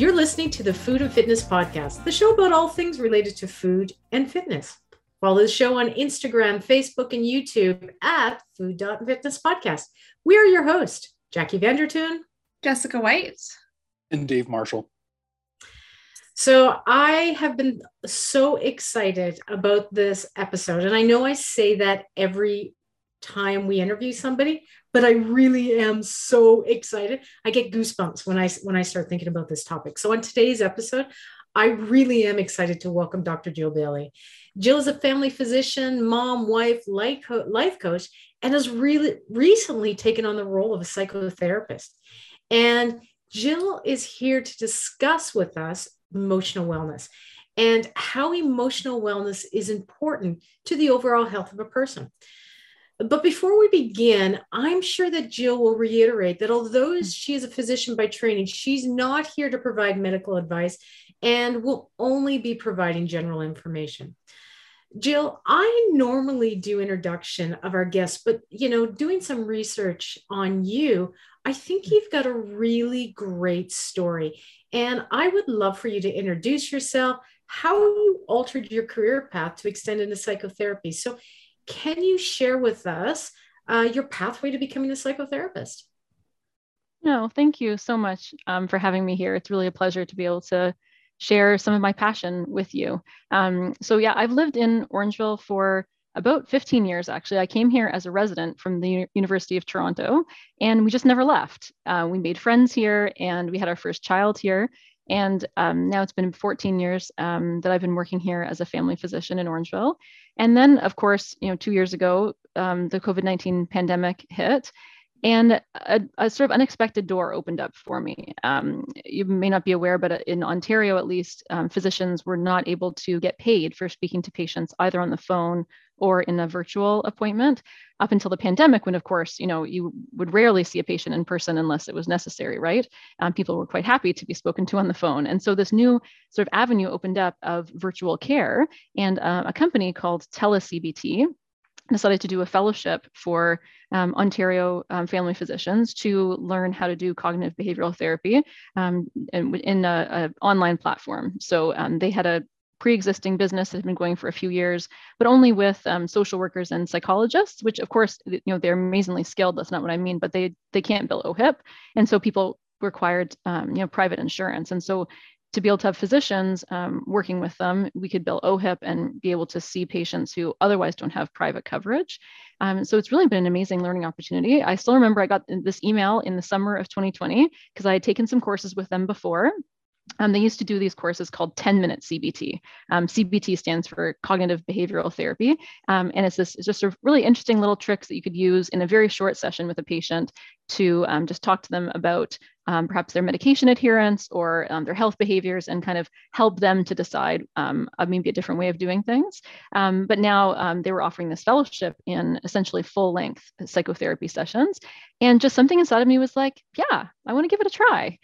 You're listening to the Food and Fitness Podcast, the show about all things related to food and fitness. Follow the show on Instagram, Facebook, and YouTube at Food and Fitness Podcast. We are your host, Jackie Vandertoon, Jessica White, and Dave Marshall. So I have been so excited about this episode. And I know I say that every time we interview somebody, but I really am so excited. I get goosebumps when I when I start thinking about this topic. So on today's episode, I really am excited to welcome Dr. Jill Bailey. Jill is a family physician, mom, wife, life, life coach, and has really recently taken on the role of a psychotherapist. And Jill is here to discuss with us emotional wellness and how emotional wellness is important to the overall health of a person. But before we begin, I'm sure that Jill will reiterate that although she is a physician by training, she's not here to provide medical advice and will only be providing general information. Jill, I normally do introduction of our guests, but you know, doing some research on you, I think you've got a really great story. And I would love for you to introduce yourself, how you altered your career path to extend into psychotherapy. So can you share with us uh, your pathway to becoming a psychotherapist? No, thank you so much um, for having me here. It's really a pleasure to be able to share some of my passion with you. Um, so, yeah, I've lived in Orangeville for about 15 years, actually. I came here as a resident from the University of Toronto, and we just never left. Uh, we made friends here, and we had our first child here. And um, now it's been 14 years um, that I've been working here as a family physician in Orangeville. And then, of course, you know, two years ago, um, the COVID 19 pandemic hit, and a, a, sort of unexpected door opened up for me. Um, you may not be aware, but in Ontario, at least, um, physicians were not able to get paid for speaking to patients either on the phone or in a virtual appointment up until the pandemic, when, of course, you know, you would rarely see a patient in person unless it was necessary, right? Um, people were quite happy to be spoken to on the phone. And so this new sort of avenue opened up of virtual care, and uh, a company called TeleCBT decided to do a fellowship for um, Ontario um, family physicians to learn how to do cognitive behavioral therapy um, in, an online platform. So um, they had a pre-existing business had been going for a few years, but only with um, social workers and psychologists, which of course, you know, they're amazingly skilled. That's not what I mean, but they they can't bill OHIP, and so people required um, you know private insurance, and so to be able to have physicians um, working with them, we could bill OHIP and be able to see patients who otherwise don't have private coverage. Um, so it's really been an amazing learning opportunity. I still remember I got this email in the summer of 2020 because I had taken some courses with them before um, they used to do these courses called 10 minute CBT. Um, CBT stands for cognitive behavioral therapy. Um, and it's this it's just a really interesting little tricks that you could use in a very short session with a patient to um, just talk to them about um, perhaps their medication adherence or um, their health behaviors and kind of help them to decide maybe a different way of doing things. but now they were offering this fellowship in essentially full length psychotherapy sessions. And just something inside of me was like, yeah, I want to give it a try,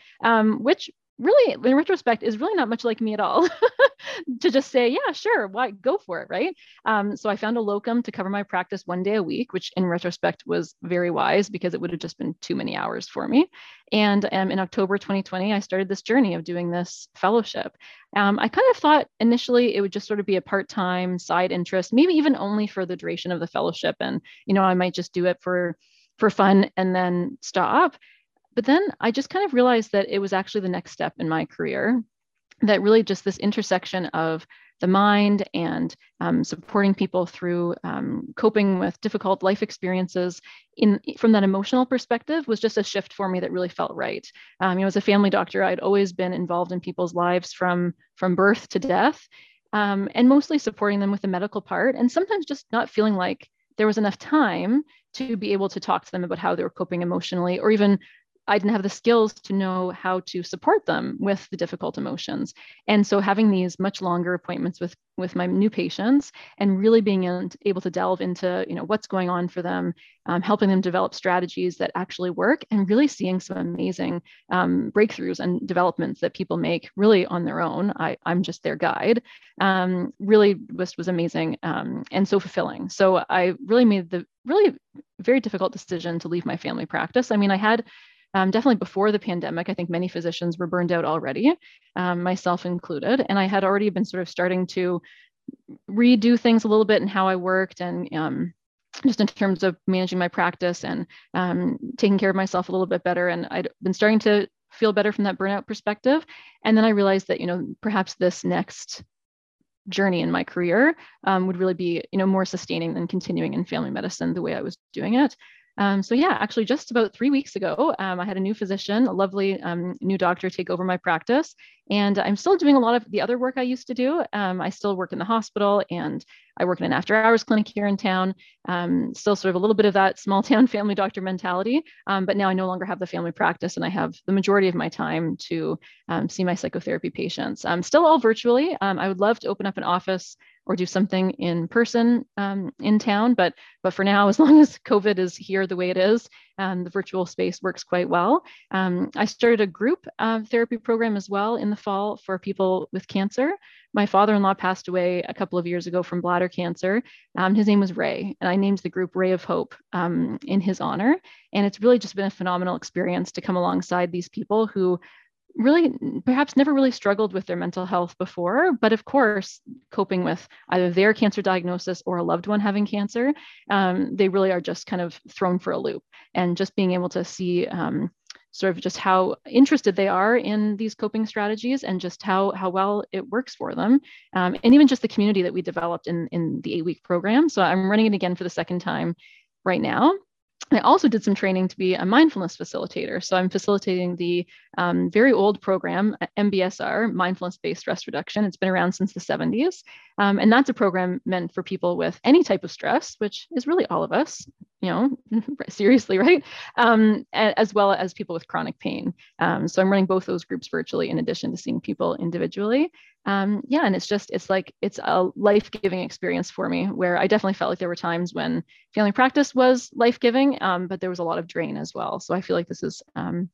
which really in retrospect is really not much like me at all to just say yeah sure why go for it right? Um, so i found a locum to cover my practice one day a week which in retrospect was very wise because it would have just been too many hours for me. And um, in october 2020 i started this journey of doing this fellowship. Um, i kind of thought initially it would just sort of be a part-time side interest maybe even only for the duration of the fellowship and you know i might just do it for for fun and then stop but then I just kind of realized that it was actually the next step in my career, that really just this intersection of the mind and um, supporting people through um, coping with difficult life experiences in from that emotional perspective was just a shift for me that really felt right. Um, you know as a family doctor i'd always been involved in people's lives from from birth to death um, and mostly supporting them with the medical part and sometimes just not feeling like there was enough time to be able to talk to them about how they were coping emotionally or even I didn't have the skills to know how to support them with the difficult emotions. And so having these much longer appointments with with my new patients and really being able to delve into you know what's going on for them, um, helping them develop strategies that actually work, and really seeing some amazing um, breakthroughs and developments that people make really on their own. I, I'm just their guide. Um, really was was amazing um, and so fulfilling. So I really made the really very difficult decision to leave my family practice. I mean, I had um, definitely before the pandemic. I think many physicians were burned out already, um, myself included. And I had already been sort of starting to redo things a little bit in how I worked and um, just in terms of managing my practice and um, taking care of myself a little bit better. And I'd been starting to feel better from that burnout perspective. And then I realized that, you know, perhaps this next journey in my career um, would really be, you know, more sustaining than continuing in family medicine the way I was doing it. Um, so yeah, actually, just about three weeks ago, um, I had a new physician, a lovely um, new doctor, take over my practice, and I'm still doing a lot of the other work I used to do. Um, I still work in the hospital, and I work in an after-hours clinic here in town. Um, still, sort of a little bit of that small town family doctor mentality, um, but now I no longer have the family practice, and I have the majority of my time to see my psychotherapy patients. still all virtually. I would love to open up an office or do something in person um, in town. But but for now, as long as COVID is here the way it is, um, the virtual space works quite well. Um, I started a group uh, therapy program as well in the fall for people with cancer. My father-in-law passed away a couple of years ago from bladder cancer. Um, his name was Ray, and I named the group Ray of Hope um, in his honor. And it's really just been a phenomenal experience to come alongside these people who really perhaps never really struggled with their mental health before, but of course, coping with either their cancer diagnosis or a loved one having cancer, um, they really are just kind of thrown for a loop. And just being able to see um, sort of just how interested they are in these coping strategies and just how, how well it works for them. Um, and even just the community that we developed in, in the eight week program. So I'm running it again for the second time right now. I also did some training to be a mindfulness facilitator. So I'm facilitating the um, very old program, MBSR, Mindfulness Based Stress Reduction. It's been around since the 70s. Um, and that's a program meant for people with any type of stress, which is really all of us, you know, seriously, right? Um, as well as people with chronic pain. Um, so I'm running both those groups virtually in addition to seeing people individually um, yeah, and it's just, it's like, it's a life giving experience for me where I definitely felt like there were times when family practice was life giving, um, but there was a lot of drain as well. So I feel like this is, um,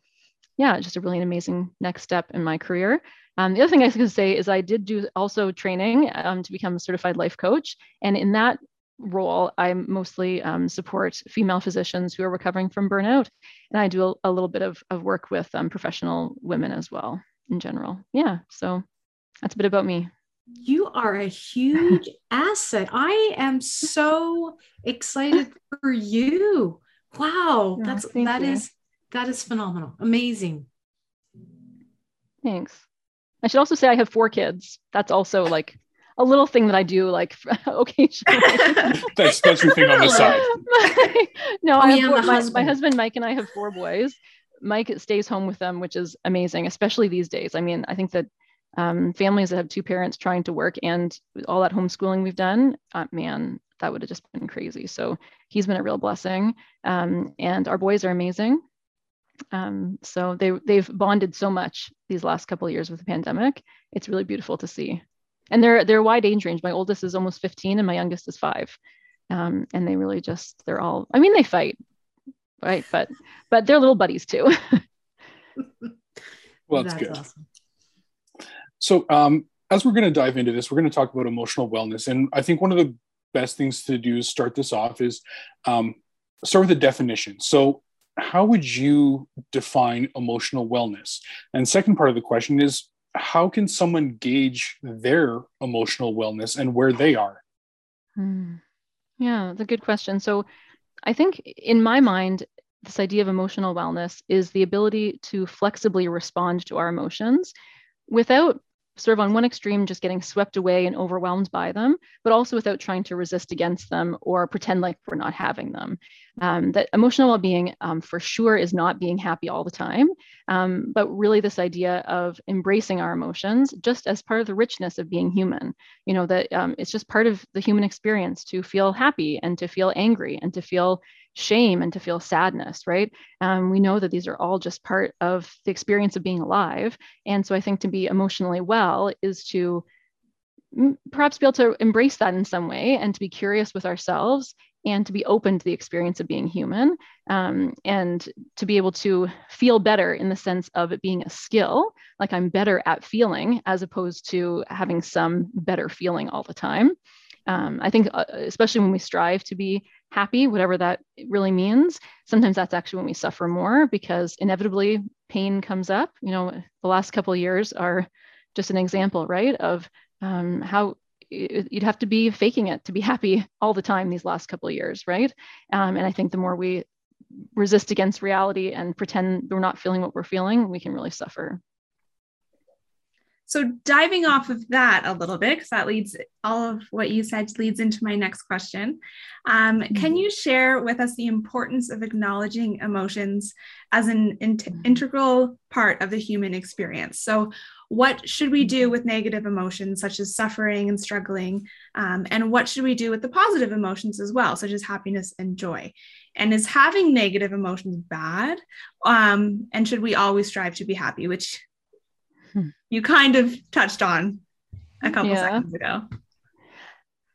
yeah, just a really amazing next step in my career. Um, the other thing I was going to say is I did do also training um, to become a certified life coach. And in that role, I mostly um, support female physicians who are recovering from burnout. And I do a, a little bit of, of work with um, professional women as well in general. Yeah. So that's a bit about me. You are a huge asset. I am so excited for you. Wow, that's that is that is phenomenal. Amazing. Thanks. I should also say I have four kids. That's also like a little thing that I do like occasionally. that's that's your thing on the side. no, oh, I have four, my, my husband Mike and I have four boys. Mike stays home with them, which is amazing, especially these days. I mean, I think that um, families that have two parents trying to work and all that homeschooling we've done, uh, man, that would have just been crazy. So he's been a real blessing. Um, and our boys are amazing. Um, so they they've bonded so much these last couple of years with the pandemic. It's really beautiful to see. And they're they're a wide age range. My oldest is almost 15 and my youngest is five. Um, and they really just they're all I mean they fight, right? But but they're little buddies too. well, that's, that's good. Awesome. So, um, as we're going to dive into this, we're going to talk about emotional wellness. And I think one of the best things to do is start this off is um, start with a definition. So, how would you define emotional wellness? And second part of the question is how can someone gauge their emotional wellness and where they are? Hmm. Yeah, that's a good question. So, I think in my mind, this idea of emotional wellness is the ability to flexibly respond to our emotions without sort of on one extreme, just getting swept away and overwhelmed by them, but also without trying to resist against them or pretend like we're not having them. Um, that emotional well being, um, for sure, is not being happy all the time, um, but really this idea of embracing our emotions just as part of the richness of being human. You know, that um, it's just part of the human experience to feel happy and to feel angry and to feel shame and to feel sadness, right? Um, we know that these are all just part of the experience of being alive. And so I think to be emotionally well is to perhaps be able to embrace that in some way and to be curious with ourselves and to be open to the experience of being human um, and to be able to feel better in the sense of it being a skill like i'm better at feeling as opposed to having some better feeling all the time Um, I think, uh, especially when we strive to be happy, whatever that really means, sometimes that's actually when we suffer more because inevitably pain comes up. You know, the last couple years are just an example, right, of um, how you'd have to be faking it to be happy all the time these last couple years, right? Um, and I think the more we resist against reality and pretend we're not feeling what we're feeling, we can really suffer. So diving off of that a little bit, because that leads all of what you said leads into my next question. Um, mm-hmm. Can you share with us the importance of acknowledging emotions as an in- integral part of the human experience? So, what should we do mm-hmm. with negative emotions such as suffering and struggling? Um, and what should we do with the positive emotions as well, such as happiness and joy? And is having negative emotions bad? Um, and should we always strive to be happy, which. You kind of touched on a couple yeah. seconds ago.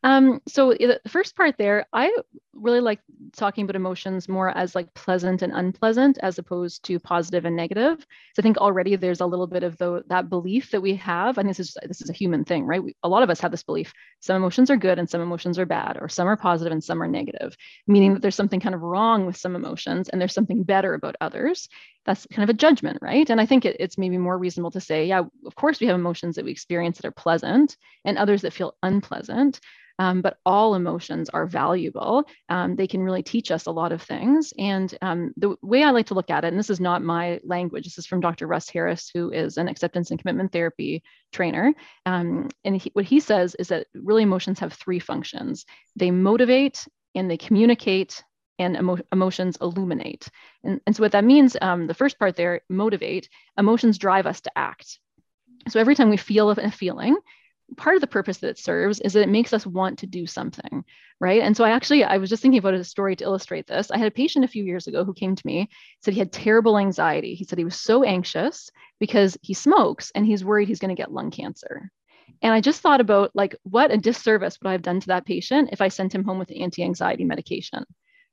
Um, so the first part there, I really like talking about emotions more as like pleasant and unpleasant as opposed to positive and negative. So I think already there's a little bit of the, that belief that we have, and this is this is a human thing, right? We, a lot of us have this belief: some emotions are good and some emotions are bad, or some are positive and some are negative, meaning that there's something kind of wrong with some emotions and there's something better about others. That's kind of a judgment, right? And I think it, it's maybe more reasonable to say, yeah, of course we have emotions that we experience that are pleasant and others that feel unpleasant. Um, but all emotions are valuable. Um, they can really teach us a lot of things. And um, the way I like to look at it, and this is not my language, this is from Dr. Russ Harris, who is an acceptance and commitment therapy trainer. Um, and he, what he says is that really emotions have three functions they motivate, and they communicate, and emo- emotions illuminate. And, and so, what that means, um, the first part there, motivate, emotions drive us to act. So, every time we feel a feeling, part of the purpose that it serves is that it makes us want to do something right? And so i actually i was just thinking about a story to illustrate this. I had a patient a few years ago who came to me said he had terrible anxiety. He said he was so anxious because he smokes and he's worried he's going to get lung cancer. And i just thought about like what a disservice would i have done to that patient if i sent him home with anti-anxiety medication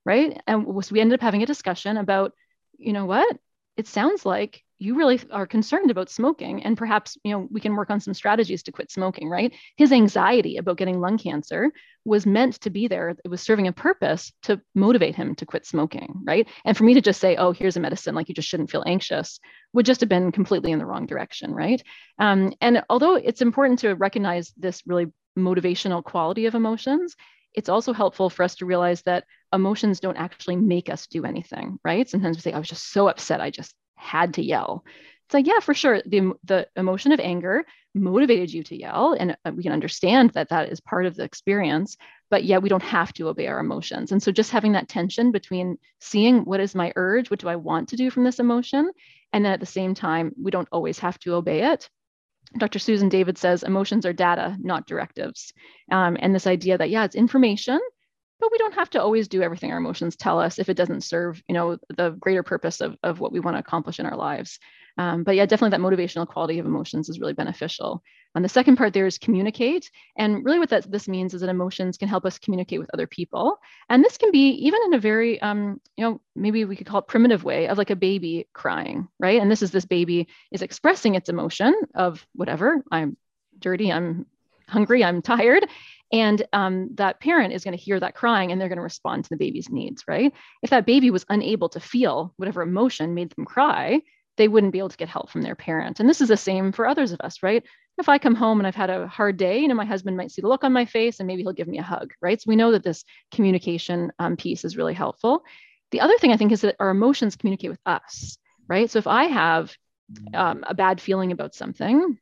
right? And so we ended up having a discussion about you know what? It sounds like you really are concerned about smoking and perhaps you know we can work on some strategies to quit smoking right? His anxiety about getting lung cancer was meant to be there. It was serving a purpose to motivate him to quit smoking right? And for me to just say oh here's a medicine like you just shouldn't feel anxious would just have been completely in the wrong direction right? Um, and although it's important to recognize this really motivational quality of emotions it's also helpful for us to realize that emotions don't actually make us do anything, right? Sometimes we say, I was just so upset, I just had to yell. It's like, yeah, for sure. The, the emotion of anger motivated you to yell. And uh, we can understand that that is part of the experience, but yet we don't have to obey our emotions. And so just having that tension between seeing what is my urge, what do I want to do from this emotion? And then at the same time, we don't always have to obey it. Dr. Susan David says emotions are data, not directives. Um, and this idea that, yeah, it's information, but we don't have to always do everything our emotions tell us if it doesn't serve you know the greater purpose of, of what we want to accomplish in our lives. Um, but yeah definitely that motivational quality of emotions is really beneficial. And the second part there is communicate and really what that this means is that emotions can help us communicate with other people. And this can be even in a very um, you know maybe we could call it primitive way of like a baby crying right? And this is this baby is expressing its emotion of whatever i'm dirty i'm hungry i'm tired and um, that parent is going to hear that crying and they're going to respond to the baby's needs, right? If that baby was unable to feel whatever emotion made them cry, they wouldn't be able to get help from their parent. And this is the same for others of us, right? If I come home and I've had a hard day, you know, my husband might see the look on my face and maybe he'll give me a hug, right? So we know that this communication um, piece is really helpful. The other thing I think is that our emotions communicate with us, right? So if I have um, a bad feeling about something,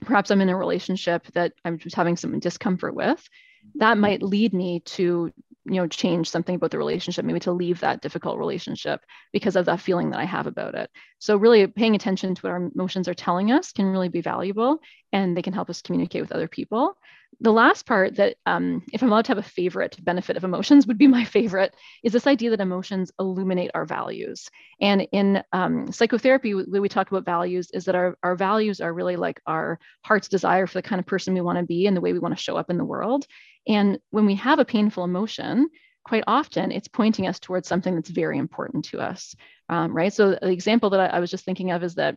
perhaps I'm in a relationship that I'm just having some discomfort with, that mm-hmm. might lead me to you know change something about the relationship maybe to leave that difficult relationship because of that feeling that i have about it. So really paying attention to what our emotions are telling us can really be valuable and they can help us communicate with other people. The last part that um, if i'm allowed to have a favorite benefit of emotions would be my favorite is this idea that emotions illuminate our values. And in um, psychotherapy we, we talk about values is that our, our values are really like our heart's desire for the kind of person we want to be and the way we want to show up in the world and when we have a painful emotion, quite often it's pointing us towards something that's very important to us, um, right? So the example that I, I was just thinking of is that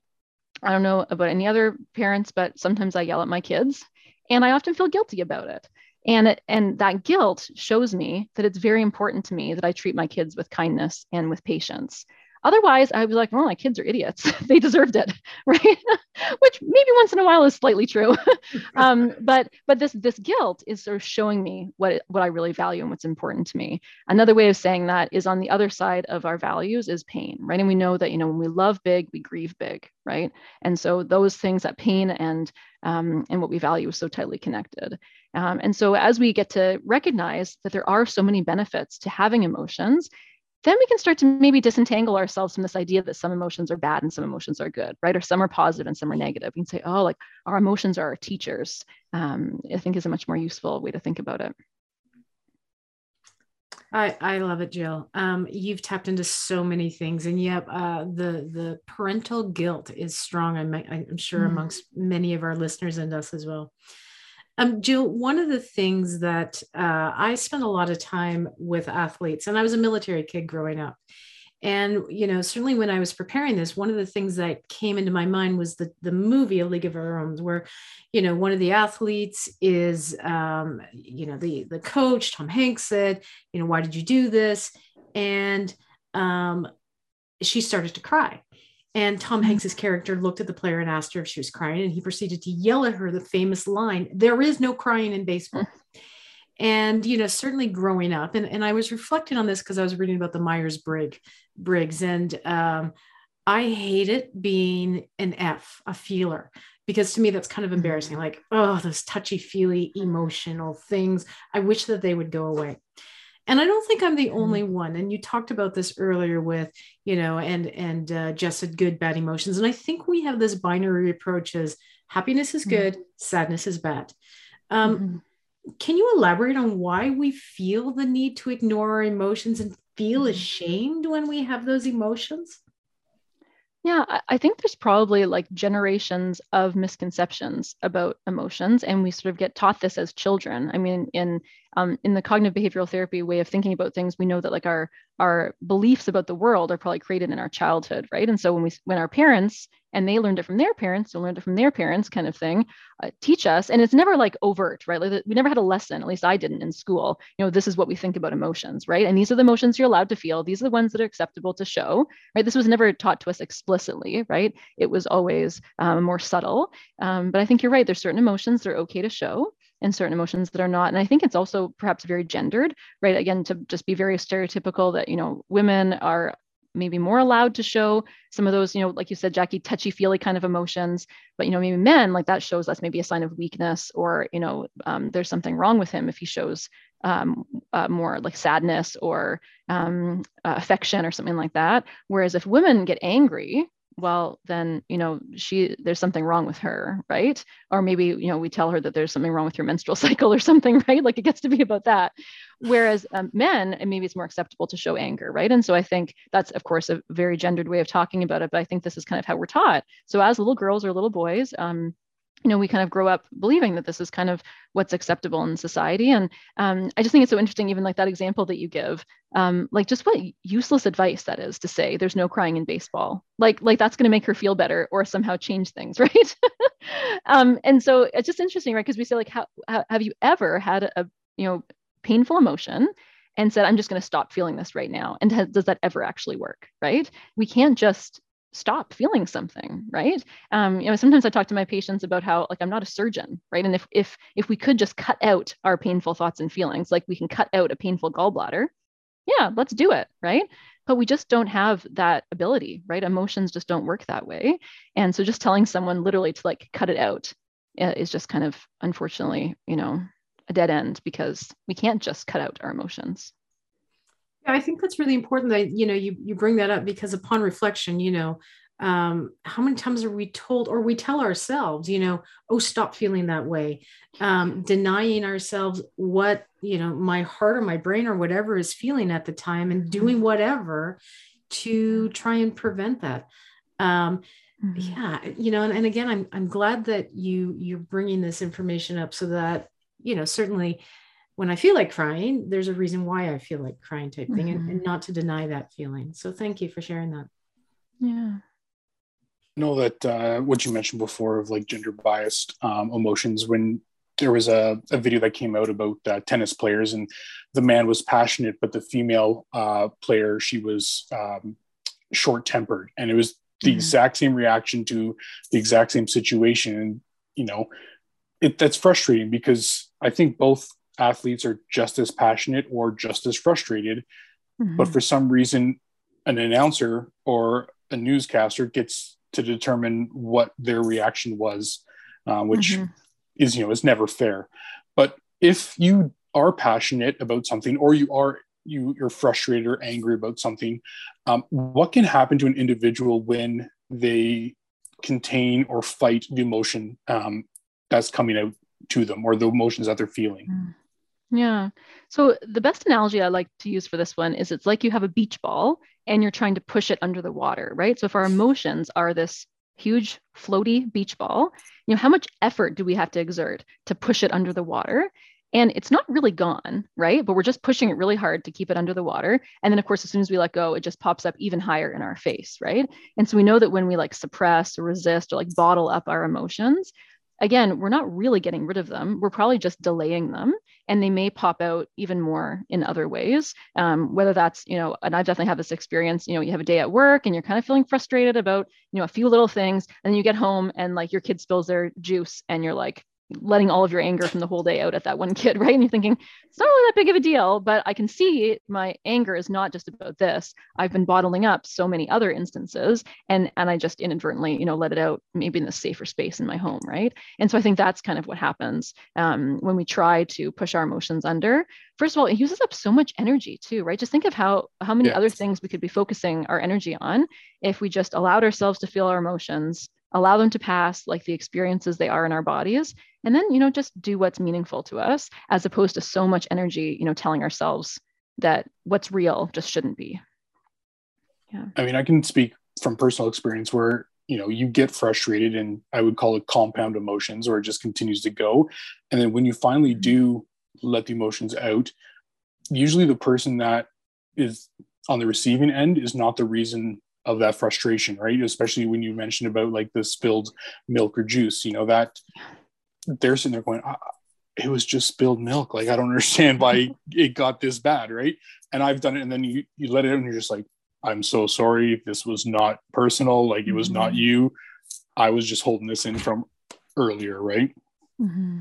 I don't know about any other parents, but sometimes I yell at my kids and I often feel guilty about it. And, it, and that guilt shows me that it's very important to me that I treat my kids with kindness and with patience. Otherwise, I'd be like, well, my kids are idiots. they deserved it, right? Which maybe once in a while is slightly true. um, but but this this guilt is sort of showing me what what I really value and what's important to me. Another way of saying that is on the other side of our values is pain, right? And we know that you know when we love big, we grieve big, right? And so those things, that pain and um, and what we value is so tightly connected. Um, and so as we get to recognize that there are so many benefits to having emotions, then we can start to maybe disentangle ourselves from this idea that some emotions are bad and some emotions are good, right? Or some are positive and some are negative. We can say, oh, like our emotions are our teachers. Um, I think is a much more useful way to think about it. I, I love it, Jill. Um, you've tapped into so many things, and yep, uh, the the parental guilt is strong. I'm I'm sure mm amongst many of our listeners and us as well. Um, Jill, one of the things that uh, I spent a lot of time with athletes, and I was a military kid growing up. And, you know, certainly when I was preparing this, one of the things that came into my mind was the, the movie A League of Our Own, where, you know, one of the athletes is, um, you know, the, the coach, Tom Hanks said, you know, why did you do this? And um, she started to cry. And Tom mm-hmm. Hanks's character looked at the player and asked her if she was crying, and he proceeded to yell at her the famous line, "There is no crying in baseball." and you know, certainly growing up, and, and I was reflecting on this because I was reading about the Myers Briggs, Briggs, and um, I hate it being an F, a feeler, because to me that's kind of embarrassing. Like, oh, those touchy feely emotional things. I wish that they would go away and i don't think i'm the only mm-hmm. one and you talked about this earlier with you know and and uh, just said good bad emotions and i think we have this binary approach as happiness is mm-hmm. good mm-hmm. sadness is bad um, mm-hmm. can you elaborate on why we feel the need to ignore our emotions and feel mm-hmm. ashamed when we have those emotions yeah, I think there's probably like generations of misconceptions about emotions, and we sort of get taught this as children. I mean, in um, in the cognitive behavioral therapy way of thinking about things, we know that like our our beliefs about the world are probably created in our childhood, right? And so when we when our parents and they learned it from their parents, and learned it from their parents, kind of thing, uh, teach us, and it's never like overt, right? Like we never had a lesson, at least I didn't in school. You know, this is what we think about emotions, right? And these are the emotions you're allowed to feel. These are the ones that are acceptable to show, right? This was never taught to us explicitly, right? It was always um, more subtle. Um, but I think you're right. There's certain emotions that are okay to show and certain emotions that are not. And I think it's also perhaps very gendered, right? Again, to just be very stereotypical that, you know, women are maybe more allowed to show some of those, you know, like you said, Jackie, touchy feely kind of emotions. But, you know, maybe men, like that shows us maybe a sign of weakness or, you know, um, there's something wrong with him if he shows um, uh, more like sadness or um, uh, affection or something like that. Whereas if women get angry, well then you know she there's something wrong with her right? Or maybe you know we tell her that there's something wrong with your menstrual cycle or something right? Like it gets to be about that. Whereas um, men and maybe it's more acceptable to show anger right? And so i think that's of course a very gendered way of talking about it but i think this is kind of how we're taught. So as little girls or little boys um, you know we kind of grow up believing that this is kind of what's acceptable in society. And um, i just think it's so interesting even like that example that you give um, like just what useless advice that is to say there's no crying in baseball. Like like that's going to make her feel better or somehow change things right? Um, and so it's just interesting right? Because we say like how, how, have you ever had a you know painful emotion and said i'm just going to stop feeling this right now and does that ever actually work right? We can't just stop feeling something right? Um, you know sometimes i talk to my patients about how like i'm not a surgeon right? And if if if we could just cut out our painful thoughts and feelings like we can cut out a painful gallbladder yeah let's do it right? But we just don't have that ability right? Emotions just don't work that way. And so just telling someone literally to like cut it out uh, is just kind of unfortunately you know a dead end because we can't just cut out our emotions yeah, I think that's really important that you know you you bring that up because upon reflection, you know, um, how many times are we told or we tell ourselves, you know, oh, stop feeling that way, um, denying ourselves what you know my heart or my brain or whatever is feeling at the time, and doing whatever to try and prevent that. Um, mm-hmm. yeah, you know, and, and again, I'm I'm glad that you you're bringing this information up so that you know certainly when I feel like crying, there's a reason why I feel like crying type thing mm-hmm. and, and, not to deny that feeling. So thank you for sharing that. Yeah. I know that uh, what you mentioned before of like gender biased um, emotions when there was a, a video that came out about uh, tennis players, and the man was passionate, but the female uh, player she was um, short tempered, and it was the mm-hmm. exact same reaction to the exact same situation. And you know, it that's frustrating because I think both athletes are just as passionate or just as frustrated, mm-hmm. but for some reason, an announcer or a newscaster gets to determine what their reaction was, uh, which mm-hmm. is you know is never fair. But if you are passionate about something, or you are you you're frustrated or angry about something, um, what can happen to an individual when they contain or fight the emotion um, that's coming out to them or the emotions that they're feeling? Yeah. So the best analogy I like to use for this one is it's like you have a beach ball and you're trying to push it under the water, right? So if our emotions are this huge floaty beach ball, you know, how much effort do we have to exert to push it under the water? And it's not really gone, right? But we're just pushing it really hard to keep it under the water. And then, of course, as soon as we let go, it just pops up even higher in our face, right? And so we know that when we like suppress or resist or like bottle up our emotions, again, we're not really getting rid of them. We're probably just delaying them, and they may pop out even more in other ways. Um, whether that's, you know, and I've definitely had this experience. You know, you have a day at work and you're kind of feeling frustrated about, you know, a few little things, and then you get home and like your kid spills their juice, and you're like, letting all of your anger from the whole day out at that one kid, right? And you're thinking, it's not really that big of a deal, but I can see my anger is not just about this. I've been bottling up so many other instances and and I just inadvertently, you know, let it out maybe in the safer space in my home, right? And so I think that's kind of what happens um, when we try to push our emotions under. First of all, it uses up so much energy too, right? Just think of how how many other things we could be focusing our energy on if we just allowed ourselves to feel our emotions allow them to pass like the experiences they are in our bodies and then you know just do what's meaningful to us as opposed to so much energy you know telling ourselves that what's real just shouldn't be. Yeah. I mean i can speak from personal experience where you know you get frustrated and i would call it compound emotions or it just continues to go. And then when you finally mm-hmm. do let the emotions out usually the person that is on the receiving end is not the reason of that frustration, right? Especially when you mentioned about like the spilled milk or juice, you know, that they're sitting there going, ah, it was just spilled milk. Like, I don't understand why it got this bad, right? And I've done it. And then you, you let it out and you're just like, I'm so sorry. This was not personal. Like, it was mm-hmm. not you. I was just holding this in from earlier, right? Mm-hmm.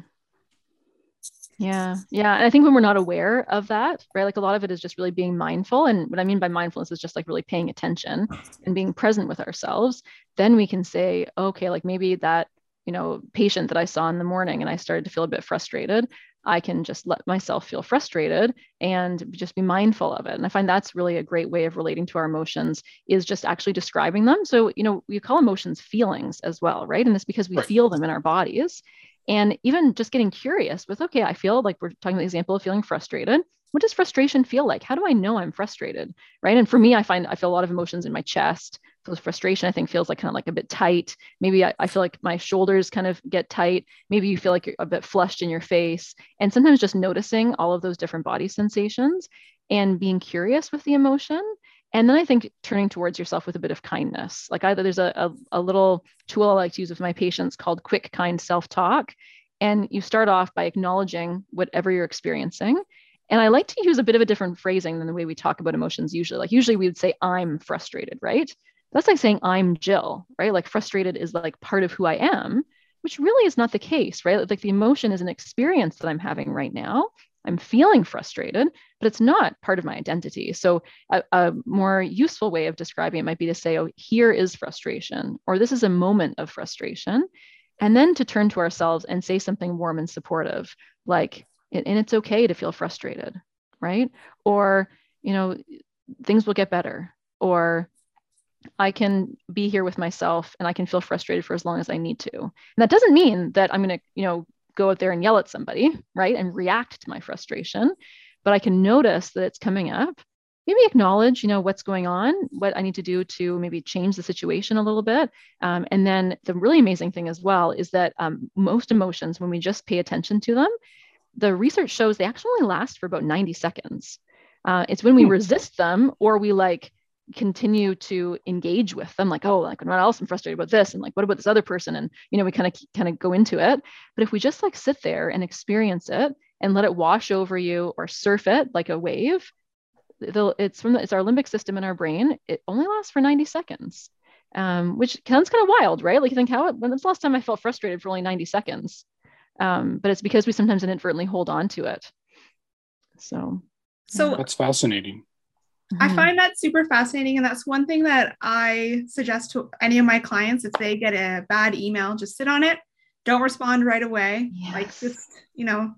Yeah. Yeah. And I think when we're not aware of that, right, like a lot of it is just really being mindful. And what I mean by mindfulness is just like really paying attention and being present with ourselves. Then we can say, okay, like maybe that, you know, patient that I saw in the morning and I started to feel a bit frustrated. I can just let myself feel frustrated and just be mindful of it. And I find that's really a great way of relating to our emotions is just actually describing them. So, you know, we call emotions feelings as well, right? And it's because we right. feel them in our bodies and even just getting curious with okay i feel like we're talking about the example of feeling frustrated. What does frustration feel like? How do i know i'm frustrated? Right? And for me i find i feel a lot of emotions in my chest. So frustration i think feels like kind of like a bit tight. Maybe I, I feel like my shoulders kind of get tight. Maybe you feel like you're a bit flushed in your face. And sometimes just noticing all of those different body sensations and being curious with the emotion and then I think turning towards yourself with a bit of kindness. Like either there's a, a, a little tool I like to use with my patients called quick, kind self talk. And you start off by acknowledging whatever you're experiencing. And I like to use a bit of a different phrasing than the way we talk about emotions usually. Like usually we would say, I'm frustrated, right? That's like saying, I'm Jill, right? Like frustrated is like part of who I am, which really is not the case, right? Like the emotion is an experience that I'm having right now. I'm feeling frustrated, but it's not part of my identity. So, a, a, more useful way of describing it might be to say, oh, here is frustration, or this is a moment of frustration. And then to turn to ourselves and say something warm and supportive, like, and it's okay to feel frustrated, right? Or, you know, things will get better, or I can be here with myself and I can feel frustrated for as long as I need to. And that doesn't mean that I'm going to, you know, go out there and yell at somebody, right? And react to my frustration. But I can notice that it's coming up. Maybe acknowledge, you know, what's going on, what I need to do to maybe change the situation a little bit. Um, and then the really amazing thing as well is that um, most emotions, when we just pay attention to them, the research shows they actually only last for about 90 seconds. Uh, it's when we hmm. resist them or we like continue to engage with them like oh like what else i'm frustrated about this and like what about this other person? And you know we kind of kind of go into it. But if we just like sit there and experience it and let it wash over you or surf it like a wave it's from the, it's our limbic system in our brain. It only lasts for 90 seconds um, which sounds kind of wild right? Like you think how when was the last time i felt frustrated for only 90 seconds? Um, but it's because we sometimes inadvertently hold on to it. So so that's fascinating I mm-hmm. find that super fascinating. And that's one thing that I suggest to any of my clients if they get a bad email, just sit on it. Don't respond right away. Yes. Like just, you know,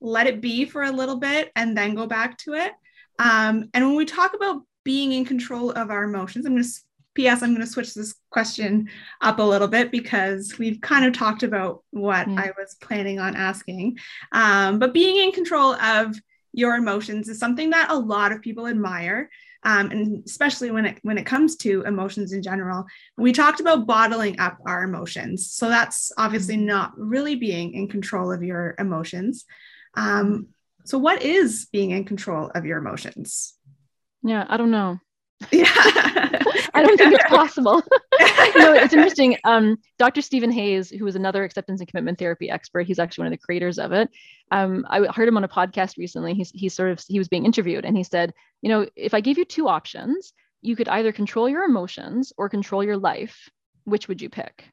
let it be for a little bit and then go back to it. Um, and when we talk about being in control of our emotions, I'm going to P.S. I'm going to switch this question up a little bit because we've kind of talked about what mm. I was planning on asking. Um, but being in control of your emotions is something that a lot of people admire. Um, and especially when it when it comes to emotions in general, we talked about bottling up our emotions. So that's obviously mm-hmm. not really being in control of your emotions. Um, so, what is being in control of your emotions? Yeah, I don't know. Yeah. I don't think it's possible. you know, it's interesting. Um, Dr. Steven Hayes, who is another acceptance and commitment therapy expert, he's actually one of the creators of it. Um, I heard him on a podcast recently. He's he sort of he was being interviewed, and he said, you know, if I gave you two options, you could either control your emotions or control your life. Which would you pick?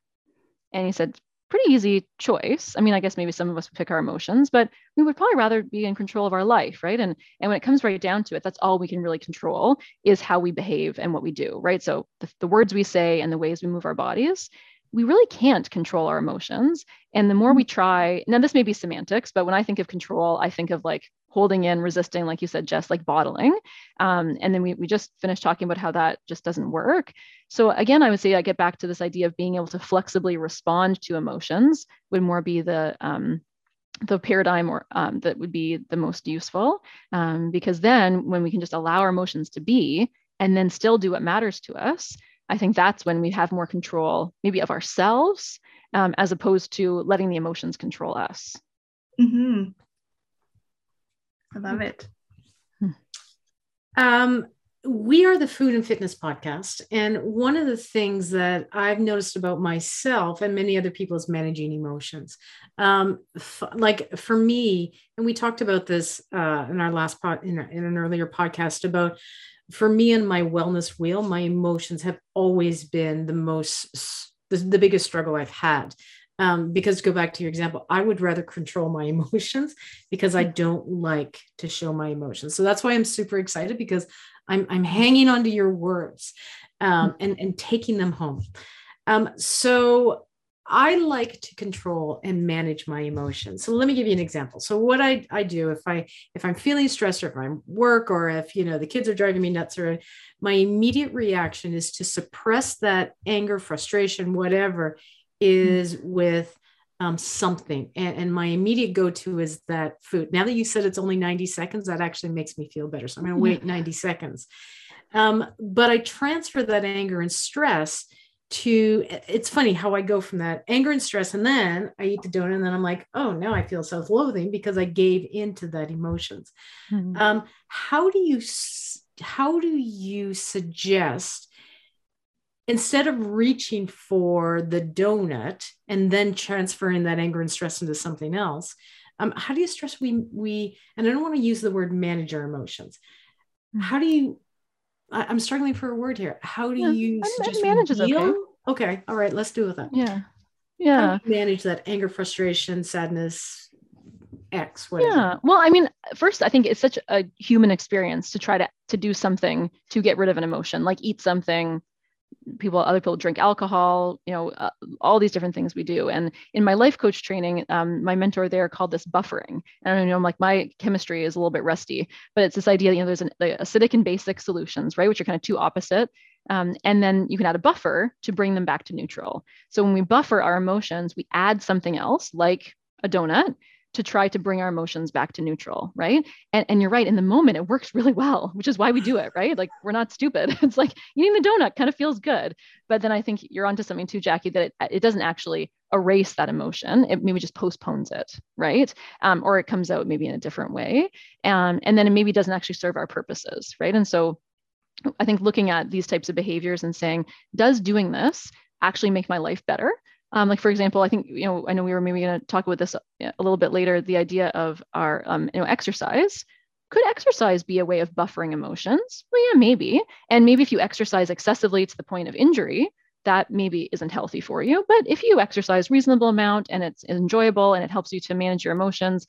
And he said, pretty easy choice. I mean, I guess maybe some of us would pick our emotions, but we would probably rather be in control of our life, right? And and when it comes right down to it, that's all we can really control is how we behave and what we do, right? So the, the words we say and the ways we move our bodies, we really can't control our emotions. And the more we mm-hmm. try, now this may be semantics, but when I think of control, I think of like holding in, resisting, like you said, just like bottling. Um, and then we, we just finished talking about how that just doesn't work. So again, I would say I get back to this idea of being able to flexibly respond to emotions would more be the um, the paradigm or um, that would be the most useful um, because then when we can just allow our emotions to be and then still do what matters to us i think that's when we have more control maybe of ourselves um, as opposed to letting the emotions control us mm-hmm. I love it. Um, we are the food and fitness podcast. And one of the things that I've noticed about myself and many other people is managing emotions. Um, f- like for me, and we talked about this uh, in our last pod, in, in an earlier podcast about for me and my wellness wheel, my emotions have always been the most, the, the biggest struggle I've had um, because to go back to your example, I would rather control my emotions because I don't like to show my emotions. So that's why I'm super excited because I'm I'm hanging on to your words um, and and taking them home. Um, so I like to control and manage my emotions. So let me give you an example. So what I, I do if I if I'm feeling stressed or if I'm work or if you know the kids are driving me nuts or my immediate reaction is to suppress that anger, frustration, whatever is with um, something. And, and, my immediate go to is that food. Now that you said it's only 90 seconds, that actually makes me feel better. So I'm going to wait 90 seconds. Um, but I transfer that anger and stress to it's funny how I go from that anger and stress, and then I eat the donut, and then I'm like, oh, now I feel self loathing because I gave into that emotions. Mm-hmm. Um, how do you how do you suggest instead of reaching for the donut and then transferring that anger and stress into something else um, how do you stress we we and i don't want to use the word manage our emotions hmm. how do you I, am struggling for a word here how do yeah, you just manage okay. okay all right let's do with that yeah yeah manage that anger frustration sadness X, whatever. Yeah. Well, I mean, first, I think it's such a human experience to try to to do something to get rid of an emotion, like eat something, people other people drink alcohol you know uh, all these different things we do. And in my life coach training um, my mentor there called this buffering. And you know I'm like my chemistry is a little bit rusty but it's this idea you know there's an the acidic and basic solutions right which are kind of two opposite. Um, and then you can add a buffer to bring them back to neutral. So when we buffer our emotions we add something else like a donut to try to bring our emotions back to neutral, right? And, and you're right, in the moment, it works really well, which is why we do it, right? Like we're not stupid. It's like eating the donut kind of feels good. But then I think you're onto something too, Jackie, that it, it doesn't actually erase that emotion. It maybe just postpones it, right? Um, or it comes out maybe in a different way. Um, and then it maybe doesn't actually serve our purposes, right? And so I think looking at these types of behaviors and saying, does doing this actually make my life better? Um, like for example, I think you know I know we were maybe going to talk about this a little bit later. The idea of our um, you know exercise. Could exercise be a way of buffering emotions? Well, yeah, maybe. And maybe if you exercise excessively to the point of injury, that maybe isn't healthy for you. But if you exercise reasonable amount and it's enjoyable and it helps you to manage your emotions,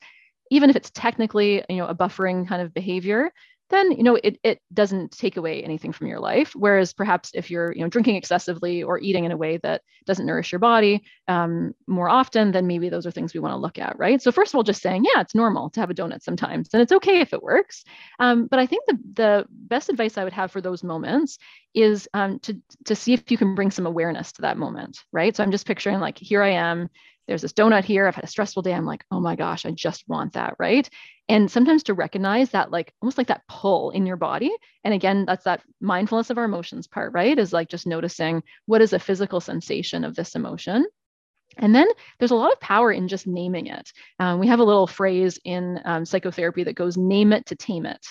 even if it's technically you know a buffering kind of behavior, then you know it, it doesn't take away anything from your life. Whereas perhaps if you're you know drinking excessively or eating in a way that doesn't nourish your body um, more often then maybe those are things we want to look at right? So first of all just saying yeah it's normal to have a donut sometimes and it's okay if it works. Um, but i think the, the best advice i would have for those moments is um, to, to see if you can bring some awareness to that moment right? So i'm just picturing like here i am there's this donut here. I've had a stressful day. I'm like, oh my gosh, I just want that. Right. And sometimes to recognize that, like almost like that pull in your body. And again, that's that mindfulness of our emotions part, right? Is like just noticing what is a physical sensation of this emotion. And then there's a lot of power in just naming it. Um, we have a little phrase in um, psychotherapy that goes name it to tame it.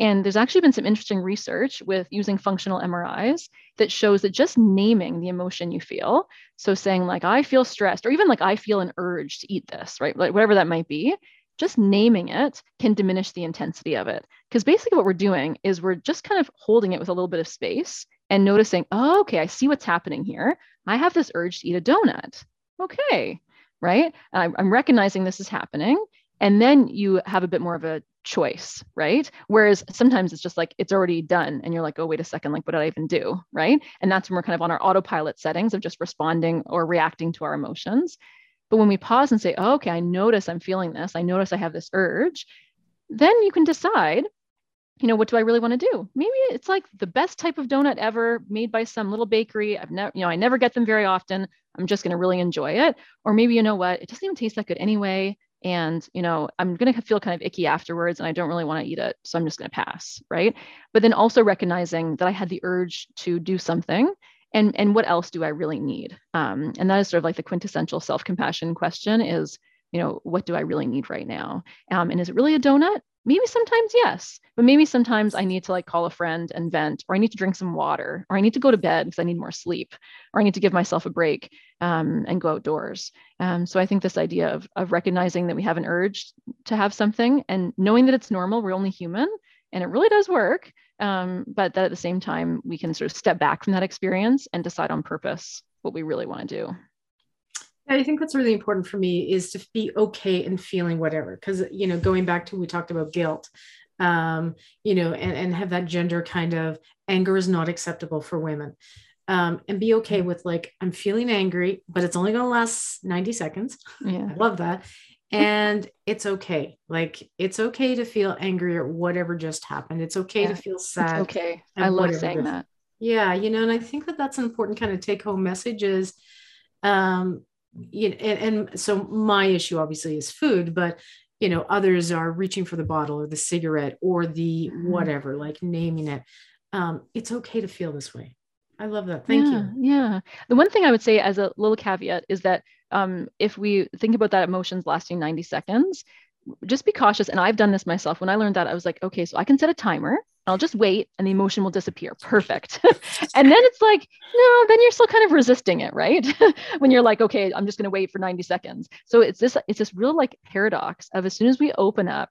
And there's actually been some interesting research with using functional MRIs that shows that just naming the emotion you feel, so saying like I feel stressed or even like I feel an urge to eat this, right? Like whatever that might be, just naming it can diminish the intensity of it. Because basically what we're doing is we're just kind of holding it with a little bit of space and noticing, oh, okay, I see what's happening here. I have this urge to eat a donut. Okay, right? I'm recognizing this is happening. And then you have a bit more of a choice, right? Whereas sometimes it's just like it's already done and you're like, oh, wait a second, like what did I even do? Right. And that's when we're kind of on our autopilot settings of just responding or reacting to our emotions. But when we pause and say, oh, okay, I notice I'm feeling this, I notice I have this urge, then you can decide, you know, what do I really want to do? Maybe it's like the best type of donut ever made by some little bakery. I've never, you know, I never get them very often. I'm just going to really enjoy it. Or maybe, you know what, it doesn't even taste that good anyway and you know i'm going to feel kind of icky afterwards and i don't really want to eat it so i'm just going to pass right? But then also recognizing that i had the urge to do something and and what else do i really need? Um, and that is sort of like the quintessential self-compassion question is you know what do i really need right now? Um, and is it really a donut maybe sometimes yes but maybe sometimes i need to like call a friend and vent or i need to drink some water or i need to go to bed because i need more sleep or i need to give myself a break um, and go outdoors. Um, so i think this idea of, of recognizing that we have an urge to have something and knowing that it's normal we're only human and it really does work um, but that at the same time we can sort of step back from that experience and decide on purpose what we really want to do I think that's really important for me is to be okay in feeling whatever. Because, you know, going back to we talked about guilt, um, you know, and, and have that gender kind of anger is not acceptable for women. Um, and be okay with like, I'm feeling angry, but it's only going to last 90 seconds. Yeah. I love that. And it's okay. Like, it's okay to feel angry or whatever just happened. It's okay yeah. to feel sad. It's okay. I love saying that. Yeah. You know, and I think that that's an important kind of take home message is, um, you know, and, and so my issue obviously is food, but you know, others are reaching for the bottle or the cigarette or the mm-hmm. whatever, like naming it. Um, it's okay to feel this way. I love that. Thank yeah, you. Yeah. The one thing I would say as a little caveat is that um, if we think about that emotions lasting 90 seconds, just be cautious. And I've done this myself. When I learned that, I was like, okay, so I can set a timer. I'll just wait and the emotion will disappear. Perfect. and then it's like, no, then you're still kind of resisting it, right? when you're like, okay, I'm just going to wait for 90 seconds. So it's this, it's this real like paradox of as soon as we open up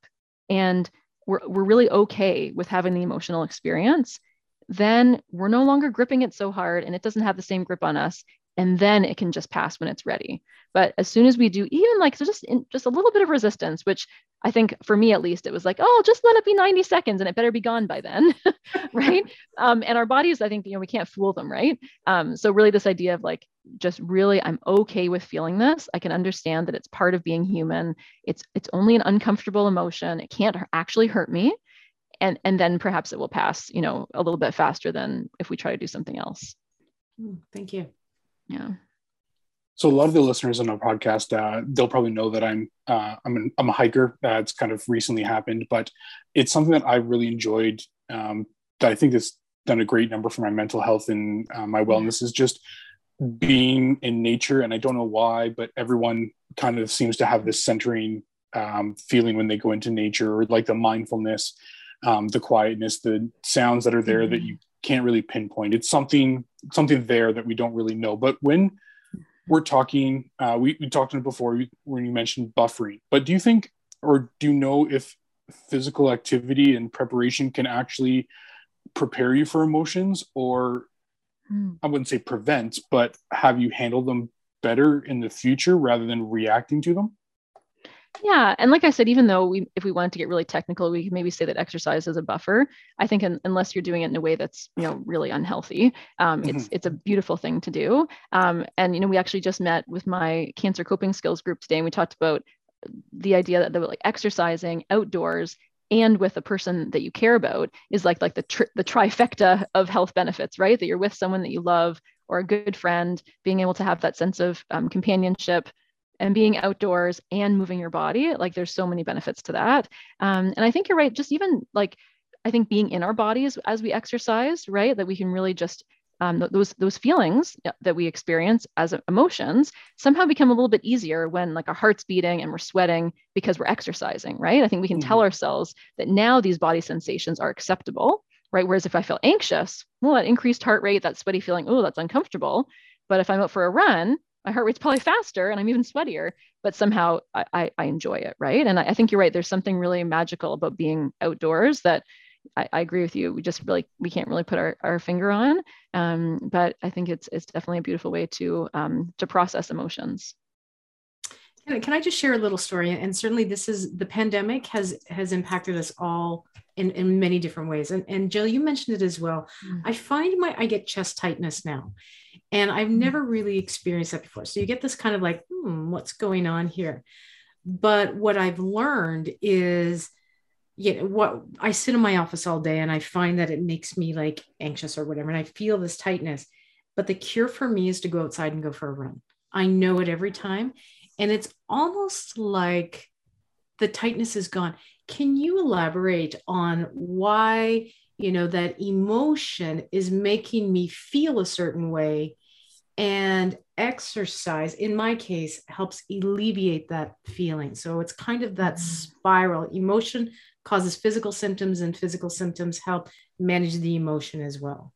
and we're, we're really okay with having the emotional experience, then we're no longer gripping it so hard and it doesn't have the same grip on us and then it can just pass when it's ready. But as soon as we do even like so just in, just a little bit of resistance which i think for me at least it was like oh just let it be 90 seconds and it better be gone by then. Right? Um, and our bodies i think you know we can't fool them right? Um, so really this idea of like just really i'm okay with feeling this. I can understand that it's part of being human. It's it's only an uncomfortable emotion. It can't actually hurt me. And and then perhaps it will pass you know a little bit faster than if we try to do something else. Hmm, thank you yeah. So a lot of the listeners on our podcast uh, they'll probably know that i'm uh, I'm, an, I'm a hiker. That's kind of recently happened but it's something that i really enjoyed um, that i think has done a great number for my mental health and uh, my wellness is just being in nature. And i don't know why but everyone kind of seems to have this centering um, feeling when they go into nature or like the mindfulness um, the quietness the sounds that are there mm-hmm. that you can't really pinpoint. It's something something there that we don't really know. But when we're talking, uh, we, we talked on it before when you mentioned buffering. But do you think, or do you know if physical activity and preparation can actually prepare you for emotions, or mm. I wouldn't say prevent, but have you handle them better in the future rather than reacting to them? Yeah, and like I said, even though we, if we wanted to get really technical, we could maybe say that exercise is a buffer. I think in, unless you're doing it in a way that's you know really unhealthy, um, mm-hmm. it's it's a beautiful thing to do. Um, and you know, we actually just met with my cancer coping skills group today, and we talked about the idea that, that like exercising outdoors and with a person that you care about is like like the tri- the trifecta of health benefits, right? That you're with someone that you love or a good friend, being able to have that sense of um, companionship and being outdoors and moving your body like there's so many benefits to that. Um, and i think you're right just even like i think being in our bodies as we exercise right that we can really just um, those those feelings that we experience as emotions somehow become a little bit easier when like our heart's beating and we're sweating because we're exercising right? I think we can mm-hmm. tell ourselves that now these body sensations are acceptable right? Whereas if i feel anxious well that increased heart rate that sweaty feeling oh that's uncomfortable. But if i'm out for a run my heart rate's probably faster and I'm even sweatier, but somehow I, I, I enjoy it. Right. And I, I, think you're right. There's something really magical about being outdoors that I, I, agree with you. We just really, we can't really put our, our finger on. Um, but I think it's, it's definitely a beautiful way to, um, to process emotions. Can I just share a little story? And certainly this is the pandemic has, has impacted us all in, in many different ways. And, and Jill, you mentioned it as well. Mm. I find my, I get chest tightness now. And I've mm-hmm. never really experienced that before. So you get this kind of like, hmm, what's going on here? But what I've learned is, you know, what I sit in my office all day and I find that it makes me like anxious or whatever. And I feel this tightness. But the cure for me is to go outside and go for a run. I know it every time. And it's almost like the tightness is gone. Can you elaborate on why you know that emotion is making me feel a certain way and exercise in my case helps alleviate that feeling so it's kind of that mm-hmm. spiral emotion causes physical symptoms and physical symptoms help manage the emotion as well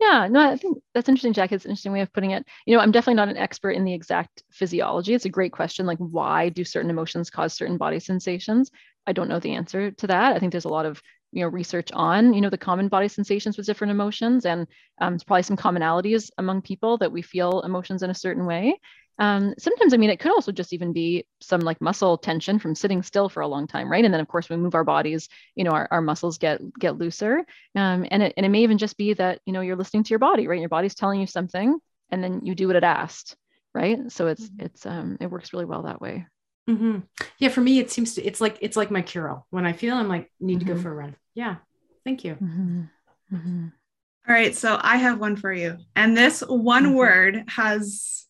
yeah, no, I think that's interesting, Jack. It's an interesting way of putting it. You know, I'm definitely not an expert in the exact physiology. It's a great question. Like, why do certain emotions cause certain body sensations? I don't know the answer to that. I think there's a lot of you know research on you know the common body sensations with different emotions and um, there's probably some commonalities among people that we feel emotions in a certain way um, sometimes i mean it could also just even be some like muscle tension from sitting still for a long time right and then of course we move our bodies you know our, our muscles get get looser um, and, it, and it may even just be that you know you're listening to your body right your body's telling you something and then you do what it asked right so it's mm-hmm. it's um it works really well that way Mm-hmm. Yeah, for me, it seems to it's like it's like my cure When I feel I'm like need mm-hmm. to go mm-hmm. for a run. Yeah, thank you. Mm-hmm. mm-hmm. All right, so I have one for you, and this one mm-hmm. word has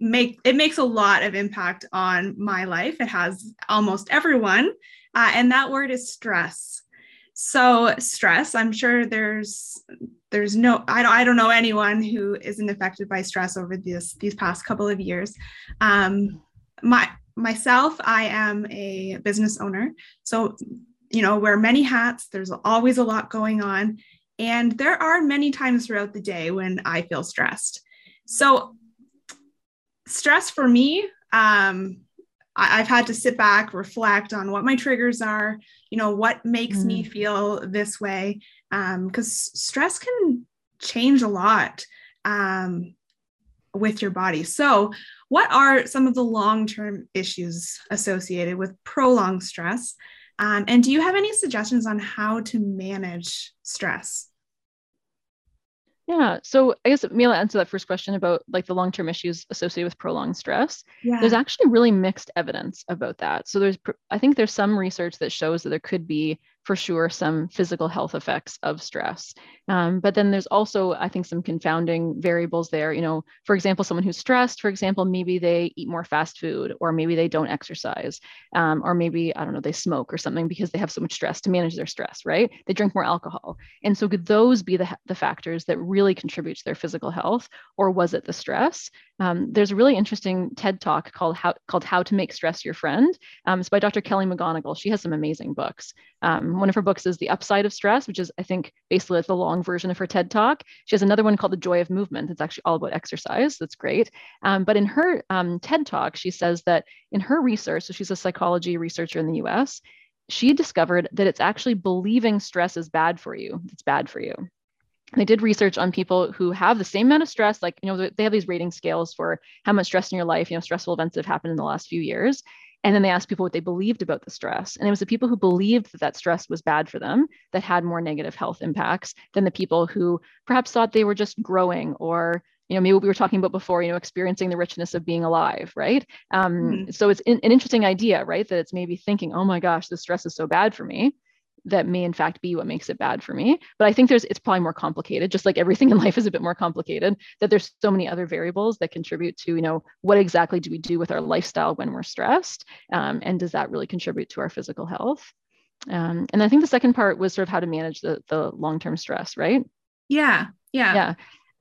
make it makes a lot of impact on my life. It has almost everyone, uh, and that word is stress. So stress, I'm sure there's there's no I don't I don't know anyone who isn't affected by stress over this these past couple of years. Um, my myself, I am a business owner. So, you know, wear many hats. There's always a lot going on. And there are many times throughout the day when I feel stressed. So, stress for me, um, I, have had to sit back, reflect on what my triggers are, you know, what makes mm. me feel this way. Because um, stress can change a lot um, with your body. So, what are some of the long term issues associated with prolonged stress? Um, and do you have any suggestions on how to manage stress? Yeah. So I guess Mila answered that first question about like the long-term issues associated with prolonged stress. Yeah. There's actually really mixed evidence about that. So there's I think there's some research that shows that there could be for sure some physical health effects of stress. Um, but then there's also, I think, some confounding variables there. You know, for example, someone who's stressed, for example, maybe they eat more fast food, or maybe they don't exercise, um, or maybe, I don't know, they smoke or something because they have so much stress to manage their stress, right? They drink more alcohol. And so could those be the, the factors that really contribute to their physical health, or was it the stress? Um, there's a really interesting TED talk called How called How to Make Stress Your Friend. Um, it's by Dr. Kelly McGonigal. She has some amazing books. Um, one of her books is The Upside of Stress, which is I think basically the long version of her TED talk. She has another one called The Joy of Movement. It's actually all about exercise. That's great. Um, but in her um, TED talk, she says that in her research, so she's a psychology researcher in the U.S she discovered that it's actually believing stress is bad for you. It's bad for you. They did research on people who have the same amount of stress, like, you know, they have these rating scales for how much stress in your life, you know, stressful events have happened in the last few years. And then they asked people what they believed about the stress. And it was the people who believed that that stress was bad for them that had more negative health impacts than the people who perhaps thought they were just growing or you know maybe what we were talking about before you know experiencing the richness of being alive right um, mm-hmm. so it's in, an interesting idea right that it's maybe thinking oh my gosh this stress is so bad for me that may in fact be what makes it bad for me. But i think there's it's probably more complicated just like everything in life is a bit more complicated that there's so many other variables that contribute to you know what exactly do we do with our lifestyle when we're stressed um, and does that really contribute to our physical health? Um, and i think the second part was sort of how to manage the, the long-term stress right? Yeah yeah. Yeah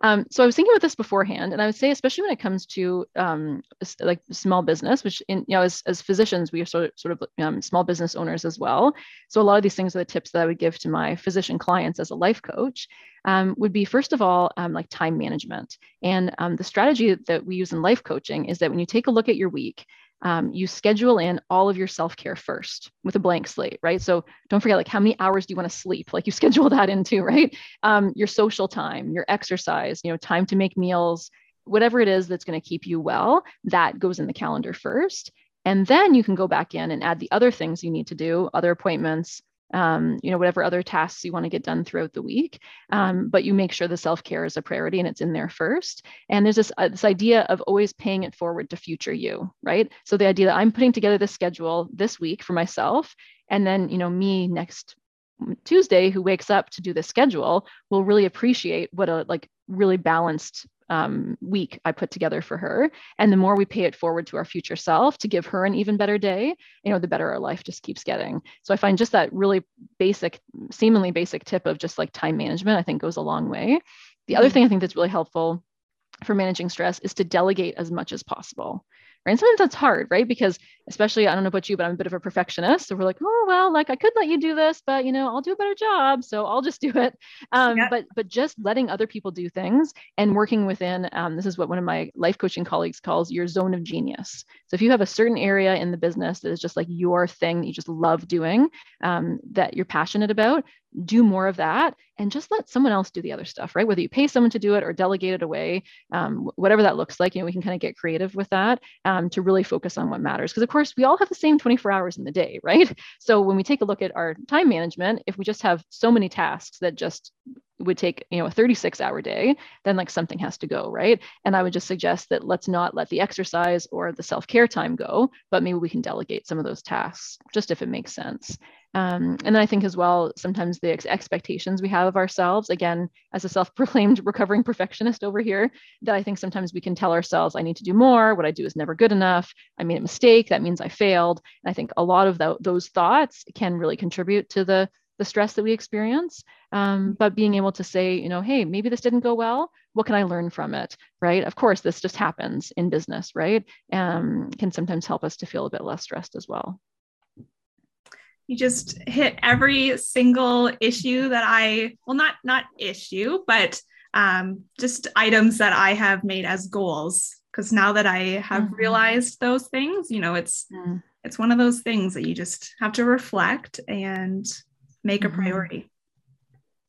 um, so I was thinking about this beforehand, and I would say, especially when it comes to um, like small business, which in you know, as, as physicians, we are sort of, sort of um, small business owners as well. So a lot of these things are the tips that I would give to my physician clients as a life coach. Um, would be first of all um, like time management, and um, the strategy that we use in life coaching is that when you take a look at your week um, you schedule in all of your self-care first with a blank slate right? So don't forget like how many hours do you want to sleep? Like you schedule that into right? Um, your social time your exercise you know time to make meals whatever it is that's going to keep you well that goes in the calendar first. And then you can go back in and add the other things you need to do other appointments um, you know, whatever other tasks you want to get done throughout the week. Um, but you make sure the self care is a priority and it's in there first. And there's this uh, this idea of always paying it forward to future you, right? So the idea that I'm putting together this schedule this week for myself, and then you know me next Tuesday who wakes up to do the schedule will really appreciate what a like really balanced um, week I put together for her. And the more we pay it forward to our future self to give her an even better day, you know, the better our life just keeps getting. So I find just that really basic, seemingly basic tip of just like time management, I think goes a long way. The other mm-hmm. thing I think that's really helpful for managing stress is to delegate as much as possible right? And sometimes that's hard, right? Because especially, I don't know about you, but I'm a bit of a perfectionist. So we're like, oh, well, like I could let you do this, but you know, I'll do a better job. So I'll just do it. Um, yeah. But, but just letting other people do things and working within, um, this is what one of my life coaching colleagues calls your zone of genius. So if you have a certain area in the business that is just like your thing that you just love doing, um, that you're passionate about, do more of that and just let someone else do the other stuff, right? Whether you pay someone to do it or delegate it away, um, whatever that looks like, you know, we can kind of get creative with that um, to really focus on what matters. Because of course, we all have the same 24 hours in the day, right? So when we take a look at our time management, if we just have so many tasks that just would take you know a 36 hour day then like something has to go right and i would just suggest that let's not let the exercise or the self-care time go but maybe we can delegate some of those tasks just if it makes sense um, and then I think as well, sometimes the ex- expectations we have of ourselves, again, as a self proclaimed recovering perfectionist over here, that I think sometimes we can tell ourselves, I need to do more. What I do is never good enough. I made a mistake. That means I failed. And I think a lot of those thoughts can really contribute to the, the stress that we experience. Um, but being able to say, you know, hey, maybe this didn't go well. What can I learn from it? Right. Of course, this just happens in business, right? Um, can sometimes help us to feel a bit less stressed as well you just hit every single issue that I, well, not not issue, but um, just items that I have made as goals. Because now that I have mm-hmm. realized those things, you know, it's mm. it's one of those things that you just have to reflect and make mm-hmm. a priority.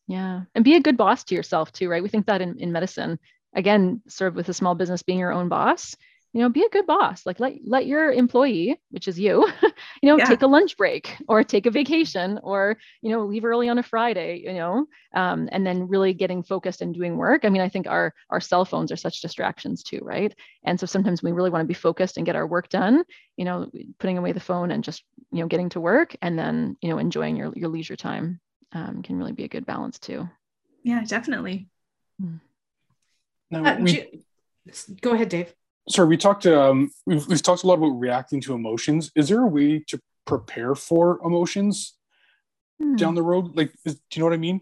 Yeah, and be a good boss to yourself too, right? We think that in in medicine, again, sort of with a small business being your own boss you know be a good boss like let let your employee which is you you know yeah. take a lunch break or take a vacation or you know leave early on a friday you know um, and then really getting focused and doing work. I mean i think our our cell phones are such distractions too right? And so sometimes we really want to be focused and get our work done you know putting away the phone and just you know getting to work and then you know enjoying your your leisure time um, can really be a good balance too. Yeah definitely. Hmm. now, uh, we, go ahead dave sorry, we talked. Um, we've we've talked a lot about reacting to emotions. Is there a way to prepare for emotions hmm. down the road? Like, is, do you know what I mean?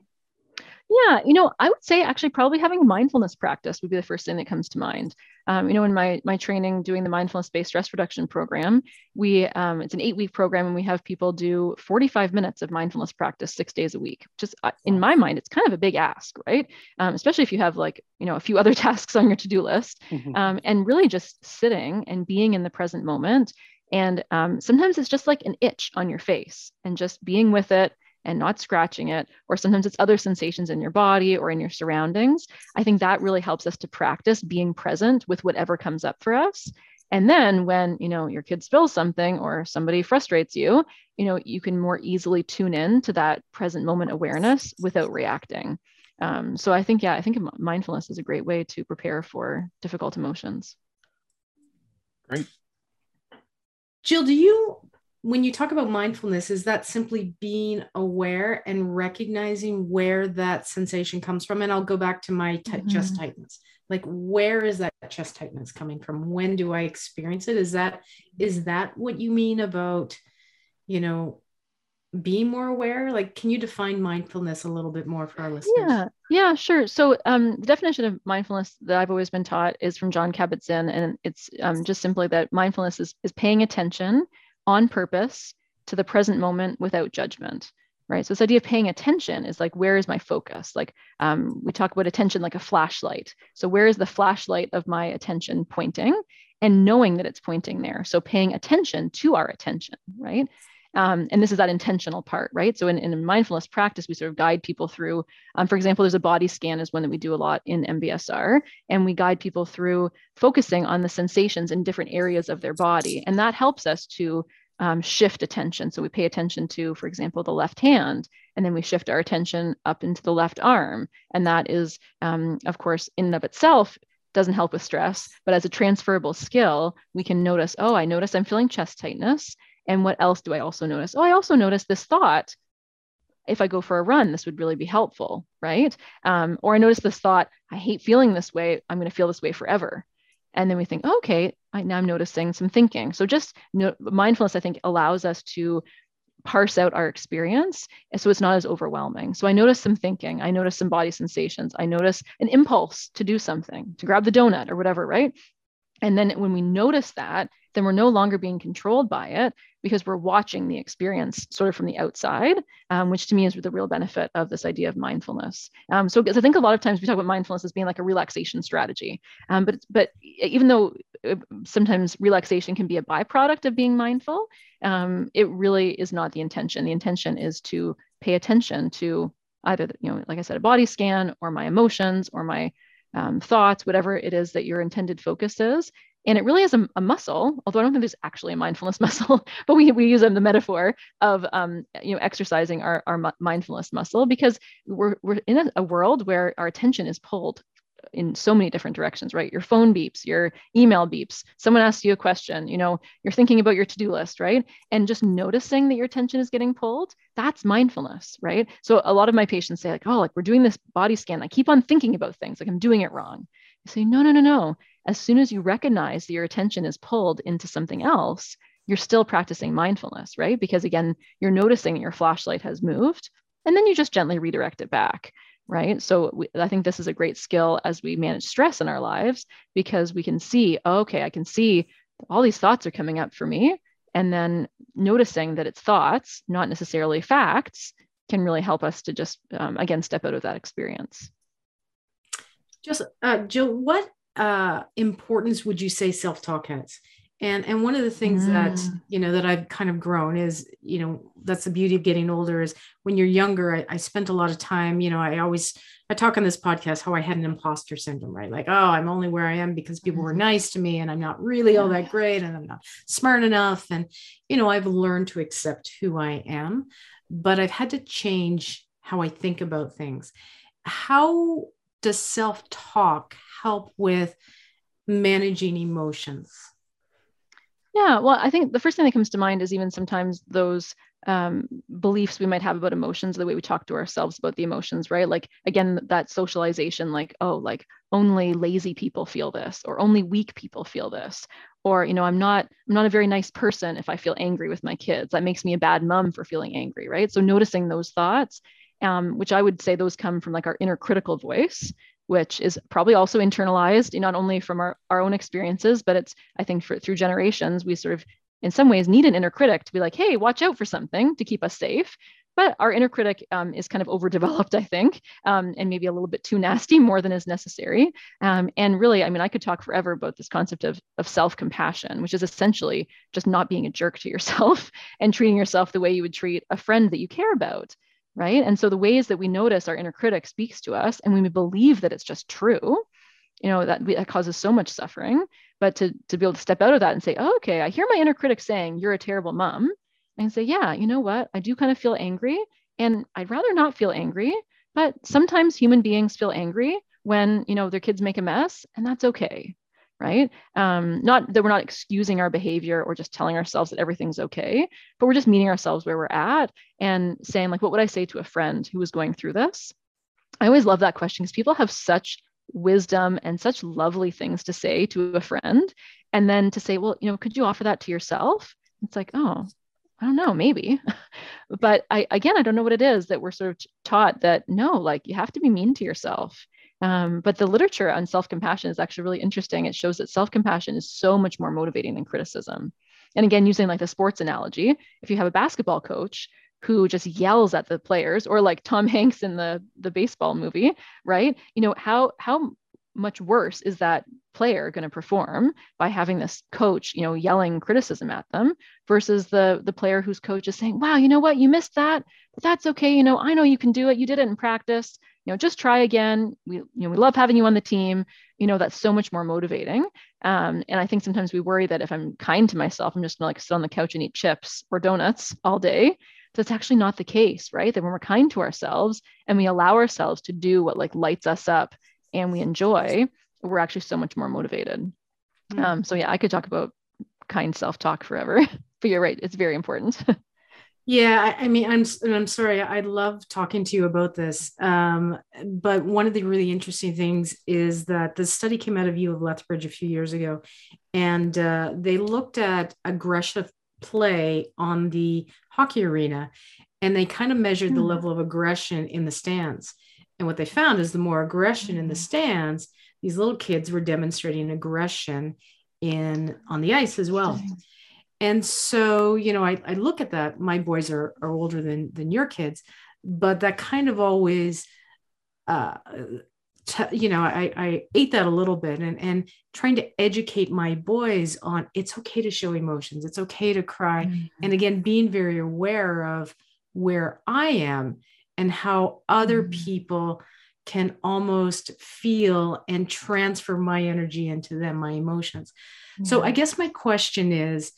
Yeah, you know, I would say actually probably having a mindfulness practice would be the first thing that comes to mind. Um, you know, in my my training doing the mindfulness-based stress reduction program, we um, it's an eight-week program, and we have people do 45 minutes of mindfulness practice six days a week. Just uh, in my mind, it's kind of a big ask, right? Um, especially if you have like you know a few other tasks on your to-do list, mm-hmm. Um, and really just sitting and being in the present moment. And um, sometimes it's just like an itch on your face, and just being with it and not scratching it or sometimes it's other sensations in your body or in your surroundings i think that really helps us to practice being present with whatever comes up for us. And then when you know your kid spills something or somebody frustrates you you know you can more easily tune in to that present moment awareness without reacting. Um, so i think yeah i think mindfulness is a great way to prepare for difficult emotions. Great. Jill do you when you talk about mindfulness, is that simply being aware and recognizing where that sensation comes from? And I'll go back to my t- mm-hmm. chest tightness. Like, where is that chest tightness coming from? When do I experience it? Is that is that what you mean about, you know, being more aware? Like, can you define mindfulness a little bit more for our listeners? Yeah, yeah, sure. So, um, the definition of mindfulness that I've always been taught is from Jon Kabat-Zinn, and it's um, just simply that mindfulness is is paying attention on purpose to the present moment without judgment right? So this idea of paying attention is like where is my focus? Like um, we talk about attention like a flashlight. So where is the flashlight of my attention pointing? And knowing that it's pointing there. So paying attention to our attention right um, and this is that intentional part, right? So in, in mindfulness practice, we sort of guide people through, um, for example, there's a body scan is one that we do a lot in MBSR, and we guide people through focusing on the sensations in different areas of their body. And that helps us to um, shift attention. So we pay attention to, for example, the left hand, and then we shift our attention up into the left arm. And that is, um, of course, in and of itself, doesn't help with stress, but as a transferable skill, we can notice, oh, I notice I'm feeling chest tightness. And what else do I also notice? Oh, I also notice this thought. If I go for a run, this would really be helpful, right? Um, or I notice this thought, I hate feeling this way. I'm going to feel this way forever. And then we think, oh, okay, I, now I'm noticing some thinking. So just no, mindfulness, I think, allows us to parse out our experience so it's not as overwhelming. So I notice some thinking, I notice some body sensations, I notice an impulse to do something, to grab the donut or whatever, right? And then when we notice that, then we're no longer being controlled by it because we're watching the experience sort of from the outside, um, which to me is the real benefit of this idea of mindfulness. Um, so I think a lot of times we talk about mindfulness as being like a relaxation strategy, um, but but even though uh, sometimes relaxation can be a byproduct of being mindful, um, it really is not the intention. The intention is to pay attention to either you know like I said a body scan or my emotions or my um, thoughts, whatever it is that your intended focus is. And it really is a, a, muscle, although I don't think there's actually a mindfulness muscle, but we, we use them the metaphor of um, you know exercising our, our mindfulness muscle because we're, we're in a, a world where our attention is pulled in so many different directions, right? Your phone beeps, your email beeps, someone asks you a question, you know, you're thinking about your to-do list, right? And just noticing that your attention is getting pulled, that's mindfulness, right? So a lot of my patients say like, oh, like we're doing this body scan. I keep on thinking about things, like I'm doing it wrong. I say, no, no, no, no. As soon as you recognize that your attention is pulled into something else, you're still practicing mindfulness, right? Because again, you're noticing your flashlight has moved and then you just gently redirect it back right? So we, I think this is a great skill as we manage stress in our lives because we can see, oh, okay, I can see all these thoughts are coming up for me. And then noticing that it's thoughts, not necessarily facts, can really help us to just, um, again, step out of that experience. Just, uh, Jill, what uh, importance would you say self talk has? and and one of the things mm. that you know that i've kind of grown is you know that's the beauty of getting older is when you're younger I, I, spent a lot of time you know i always i talk on this podcast how i had an imposter syndrome right like oh i'm only where i am because people were mm-hmm. nice to me and i'm not really all that great and i'm not smart enough and you know i've learned to accept who i am but i've had to change how i think about things how does self-talk help with managing emotions yeah, well, I think the first thing that comes to mind is even sometimes those um, beliefs we might have about emotions, the way we talk to ourselves about the emotions, right? Like again, that socialization, like, oh, like only lazy people feel this, or only weak people feel this, or you know, I'm not, I'm not a very nice person if I feel angry with my kids. That makes me a bad mom for feeling angry, right? So noticing those thoughts um, which I would say those come from like our inner critical voice, which is probably also internalized not only from our, our own experiences, but it's, I think, for, through generations, we sort of, in some ways, need an inner critic to be like, hey, watch out for something to keep us safe. But our inner critic um, is kind of overdeveloped, I think, um, and maybe a little bit too nasty more than is necessary. Um, and really, I mean, I could talk forever about this concept of, of self compassion, which is essentially just not being a jerk to yourself and treating yourself the way you would treat a friend that you care about right? And so the ways that we notice our inner critic speaks to us and we believe that it's just true, you know, that, that causes so much suffering. But to, to be able to step out of that and say, oh, okay, I hear my inner critic saying, you're a terrible mom. And say, yeah, you know what? I do kind of feel angry and I'd rather not feel angry. But sometimes human beings feel angry when, you know, their kids make a mess and that's okay right? Um, not that we're not excusing our behavior or just telling ourselves that everything's okay, but we're just meeting ourselves where we're at and saying, like, what would I say to a friend who was going through this? I always love that question because people have such wisdom and such lovely things to say to a friend. And then to say, well, you know, could you offer that to yourself? It's like, oh, I don't know, maybe. but I again, I don't know what it is that we're sort of taught that no, like you have to be mean to yourself. Um, but the literature on self compassion is actually really interesting. It shows that self compassion is so much more motivating than criticism. And again, using like the sports analogy, if you have a basketball coach who just yells at the players, or like Tom Hanks in the the baseball movie, right? You know how how much worse is that player going to perform by having this coach you know yelling criticism at them versus the the player whose coach is saying wow you know what you missed that but that's okay you know i know you can do it you did it in practice you know just try again. We you know we love having you on the team. You know that's so much more motivating. Um, and i think sometimes we worry that if i'm kind to myself i'm just going to like sit on the couch and eat chips or donuts all day. That's actually not the case right? That when we're kind to ourselves and we allow ourselves to do what like lights us up and we enjoy we're actually so much more motivated. Mm-hmm. um, so yeah i could talk about kind self-talk forever but you're right it's very important Yeah, I, I mean, I'm I'm sorry. I love talking to you about this. Um, but one of the really interesting things is that the study came out of U of Lethbridge a few years ago, and uh, they looked at aggressive play on the hockey arena, and they kind of measured mm. the hmm. level of aggression in the stands. And what they found is the more aggression mm. in the hmm. stands, these little kids were demonstrating aggression in on the ice as well and so you know I, I look at that my boys are, are older than than your kids but that kind of always uh t- you know I, I ate that a little bit and and trying to educate my boys on it's okay to show emotions it's okay to cry mm-hmm. and again being very aware of where i am and how other mm-hmm. people can almost feel and transfer my energy into them my emotions mm-hmm. so i guess my question is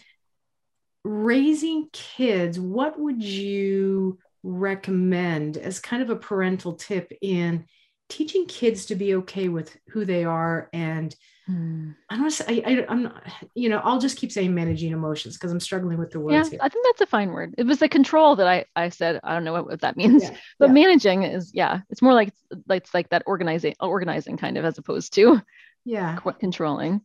raising kids, what would you recommend as kind of a parental tip in teaching kids to be okay with who they are and hmm. I don't say I, I am not you know I'll just keep saying managing emotions because I'm struggling with the words yeah, here. I think that's a fine word. It was the control that I I said I don't know what, what that means, yeah, but yeah. managing is yeah it's more like like it's like that organizing organizing kind of as opposed to yeah controlling.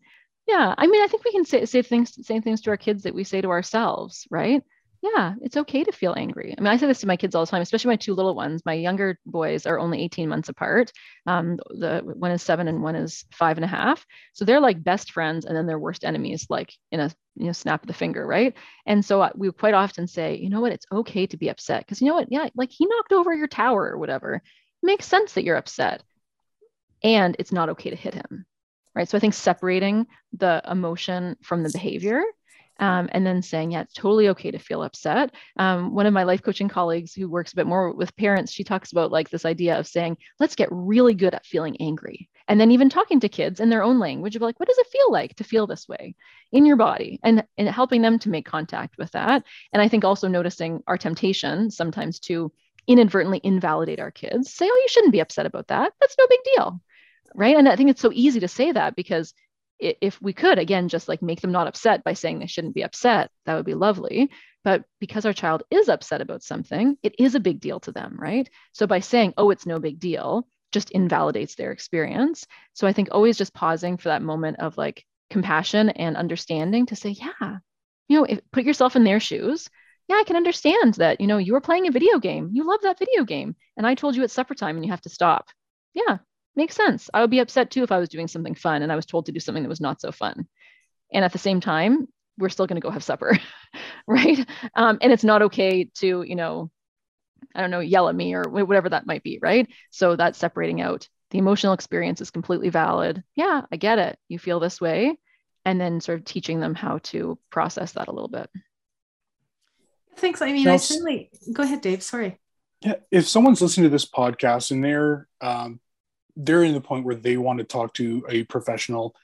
Yeah, I mean, I think we can say, say things, say things to our kids that we say to ourselves, right? Yeah, it's okay to feel angry. I mean, I say this to my kids all the time, especially my two little ones. My younger boys are only 18 months apart. Um, the one is seven and one is five and a half. So they're like best friends, and then they're worst enemies, like in a you know snap of the finger, right? And so uh, we quite often say, you know what, it's okay to be upset because you know what, yeah, like he knocked over your tower or whatever. It makes sense that you're upset, and it's not okay to hit him right? So I think separating the emotion from the behavior um, and then saying, yeah, it's totally okay to feel upset. Um, one of my life coaching colleagues who works a bit more with parents, she talks about like this idea of saying, let's get really good at feeling angry. And then even talking to kids in their own language of like, what does it feel like to feel this way in your body? And, and helping them to make contact with that. And I think also noticing our temptation sometimes to inadvertently invalidate our kids, say, oh, you shouldn't be upset about that. That's no big deal right and i think it's so easy to say that because if we could again just like make them not upset by saying they shouldn't be upset that would be lovely but because our child is upset about something it is a big deal to them right so by saying oh it's no big deal just invalidates their experience so i think always just pausing for that moment of like compassion and understanding to say yeah you know if, put yourself in their shoes yeah, I can understand that, you know, you were playing a video game. You love that video game. And I told you it's supper time and you have to stop. Yeah, makes sense. I would be upset too if I was doing something fun and I was told to do something that was not so fun. And at the same time, we're still going to go have supper, right? Um, and it's not okay to, you know, I don't know, yell at me or whatever that might be, right? So that's separating out the emotional experience is completely valid. Yeah, I get it. You feel this way. And then sort of teaching them how to process that a little bit. Thanks. I mean, now, I certainly go ahead, Dave. Sorry. Yeah, if someone's listening to this podcast and they're um, they're in the point where they want to talk to a professional,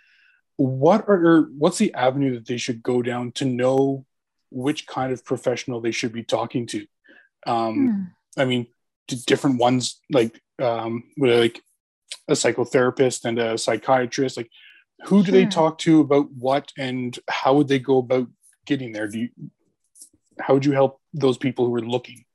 what are what's the avenue that they should go down to know which kind of professional they should be talking to? Um, hmm. I mean, different ones like um, like a psychotherapist and a psychiatrist. Like, who do sure. they talk to about what, and how would they go about getting there? Do you how would you help those people who are looking?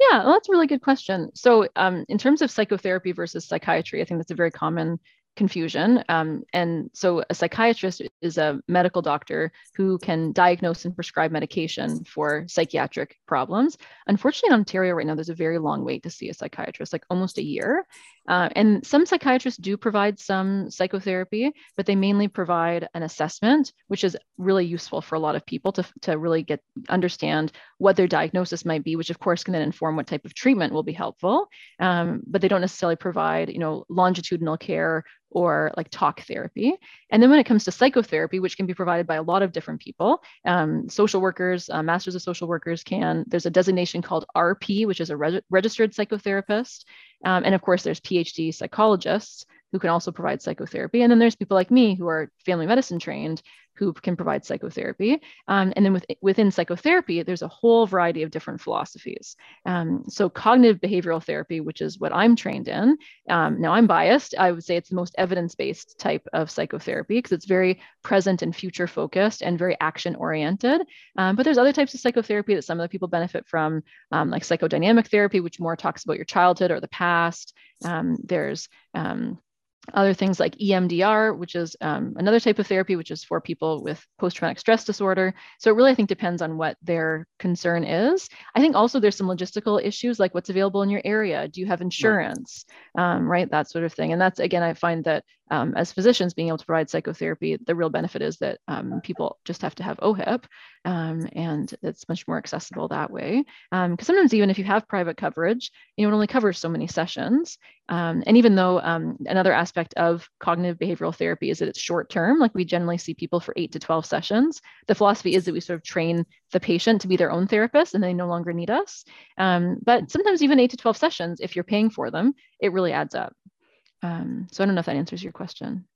Yeah, well, that's a really good question. So, um, in terms of psychotherapy versus psychiatry, I think that's a very common confusion. Um, and so, a psychiatrist is a medical doctor who can diagnose and prescribe medication for psychiatric problems. Unfortunately, in Ontario right now, there's a very long wait to see a psychiatrist, like almost a year. Uh, and some psychiatrists do provide some psychotherapy, but they mainly provide an assessment, which is really useful for a lot of people to, to really get understand what their diagnosis might be, which of course can then inform what type of treatment will be helpful. Um, but they don't necessarily provide, you know, longitudinal care or like talk therapy. And then when it comes to psychotherapy, which can be provided by a lot of different people, um, social workers, uh, masters of social workers can, there's a designation called RP, which is a reg- registered psychotherapist. Um, and of course, there's PhD psychologists who can also provide psychotherapy. And then there's people like me who are family medicine trained who can provide psychotherapy. Um, and then with, within psychotherapy, there's a whole variety of different philosophies. Um, so cognitive behavioral therapy, which is what I'm trained in. Um, now I'm biased. I would say it's the most evidence-based type of psychotherapy because it's very present and future focused and very action oriented. Um, but there's other types of psychotherapy that some of the people benefit from, um, like psychodynamic therapy, which more talks about your childhood or the past. Um, there's other things like EMDR, which is um, another type of therapy, which is for people with post traumatic stress disorder. So it really, I think, depends on what their concern is. I think also there's some logistical issues like what's available in your area. Do you have insurance? Right, um, right? that sort of thing. And that's, again, I find that um, as physicians being able to provide psychotherapy, the real benefit is that um, people just have to have OHIP um, and it's much more accessible that way. Because um, sometimes even if you have private coverage, you know, it only covers so many sessions. Um, and even though um, another aspect of cognitive behavioral therapy is that it's short term, like we generally see people for eight to 12 sessions, the philosophy is that we sort of train the patient to be their own therapist and they no longer need us. but sometimes even eight to 12 sessions, if you're paying for them, it really adds up. Um, so I don't know if that answers your question.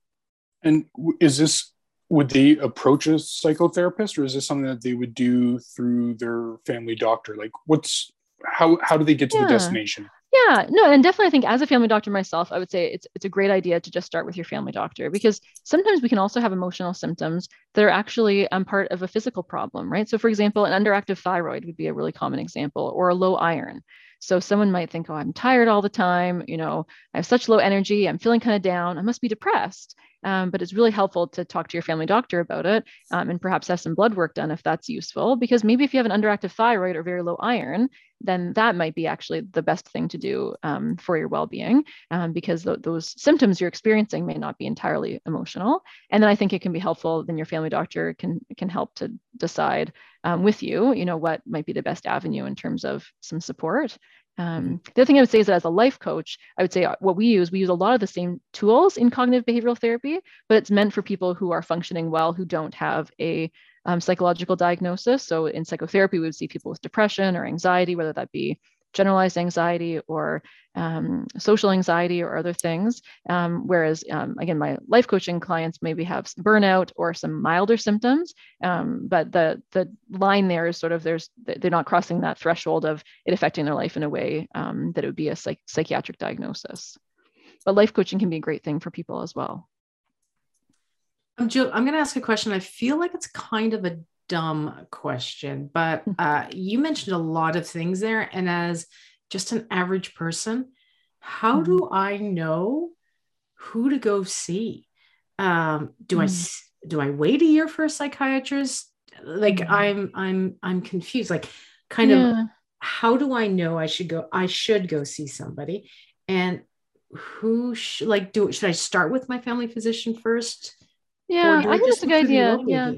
And is this would they approach a psychotherapist, or is this something that they would do through their family doctor? Like, what's how how do they get to yeah. the destination? Yeah, no, and definitely I think as a family doctor myself, I would say it's it's a great idea to just start with your family doctor because sometimes we can also have emotional symptoms that are actually um, part of a physical problem, right? So for example, an underactive thyroid would be a really common example, or a low iron. So someone might think, oh, I'm tired all the time. You know, I have such low energy. I'm feeling kind of down. I must be depressed. Um, but it's really helpful to talk to your family doctor about it um, and perhaps have some blood work done if that's useful. Because maybe if you have an underactive thyroid or very low iron, then that might be actually the best thing to do um, for your well-being um, because th- those symptoms you're experiencing may not be entirely emotional and then i think it can be helpful then your family doctor can can help to decide um, with you you know what might be the best avenue in terms of some support um, the other thing I would say is that as a life coach, I would say uh, what we use, we use a lot of the same tools in cognitive behavioral therapy, but it's meant for people who are functioning well, who don't have a um, psychological diagnosis. So in psychotherapy, we would see people with depression or anxiety, whether that be generalized anxiety or um, social anxiety or other things. Um, whereas, um, again, my life coaching clients maybe have burnout or some milder symptoms. Um, but the the line there is sort of there's they're not crossing that threshold of it affecting their life in a way um, that it would be a psych- psychiatric diagnosis. But life coaching can be a great thing for people as well. I'm Jill, I'm going to ask a question. I feel like it's kind of a dumb question, but uh, you mentioned a lot of things there. And as just an average person, how mm-hmm. do I know who to go see? Um, do mm-hmm. I do I wait a year for a psychiatrist? like mm-hmm. i'm i'm i'm confused like kind yeah. of how do i know i should go i should go see somebody and who should like do should i start with my family physician first yeah i think that's a good idea yeah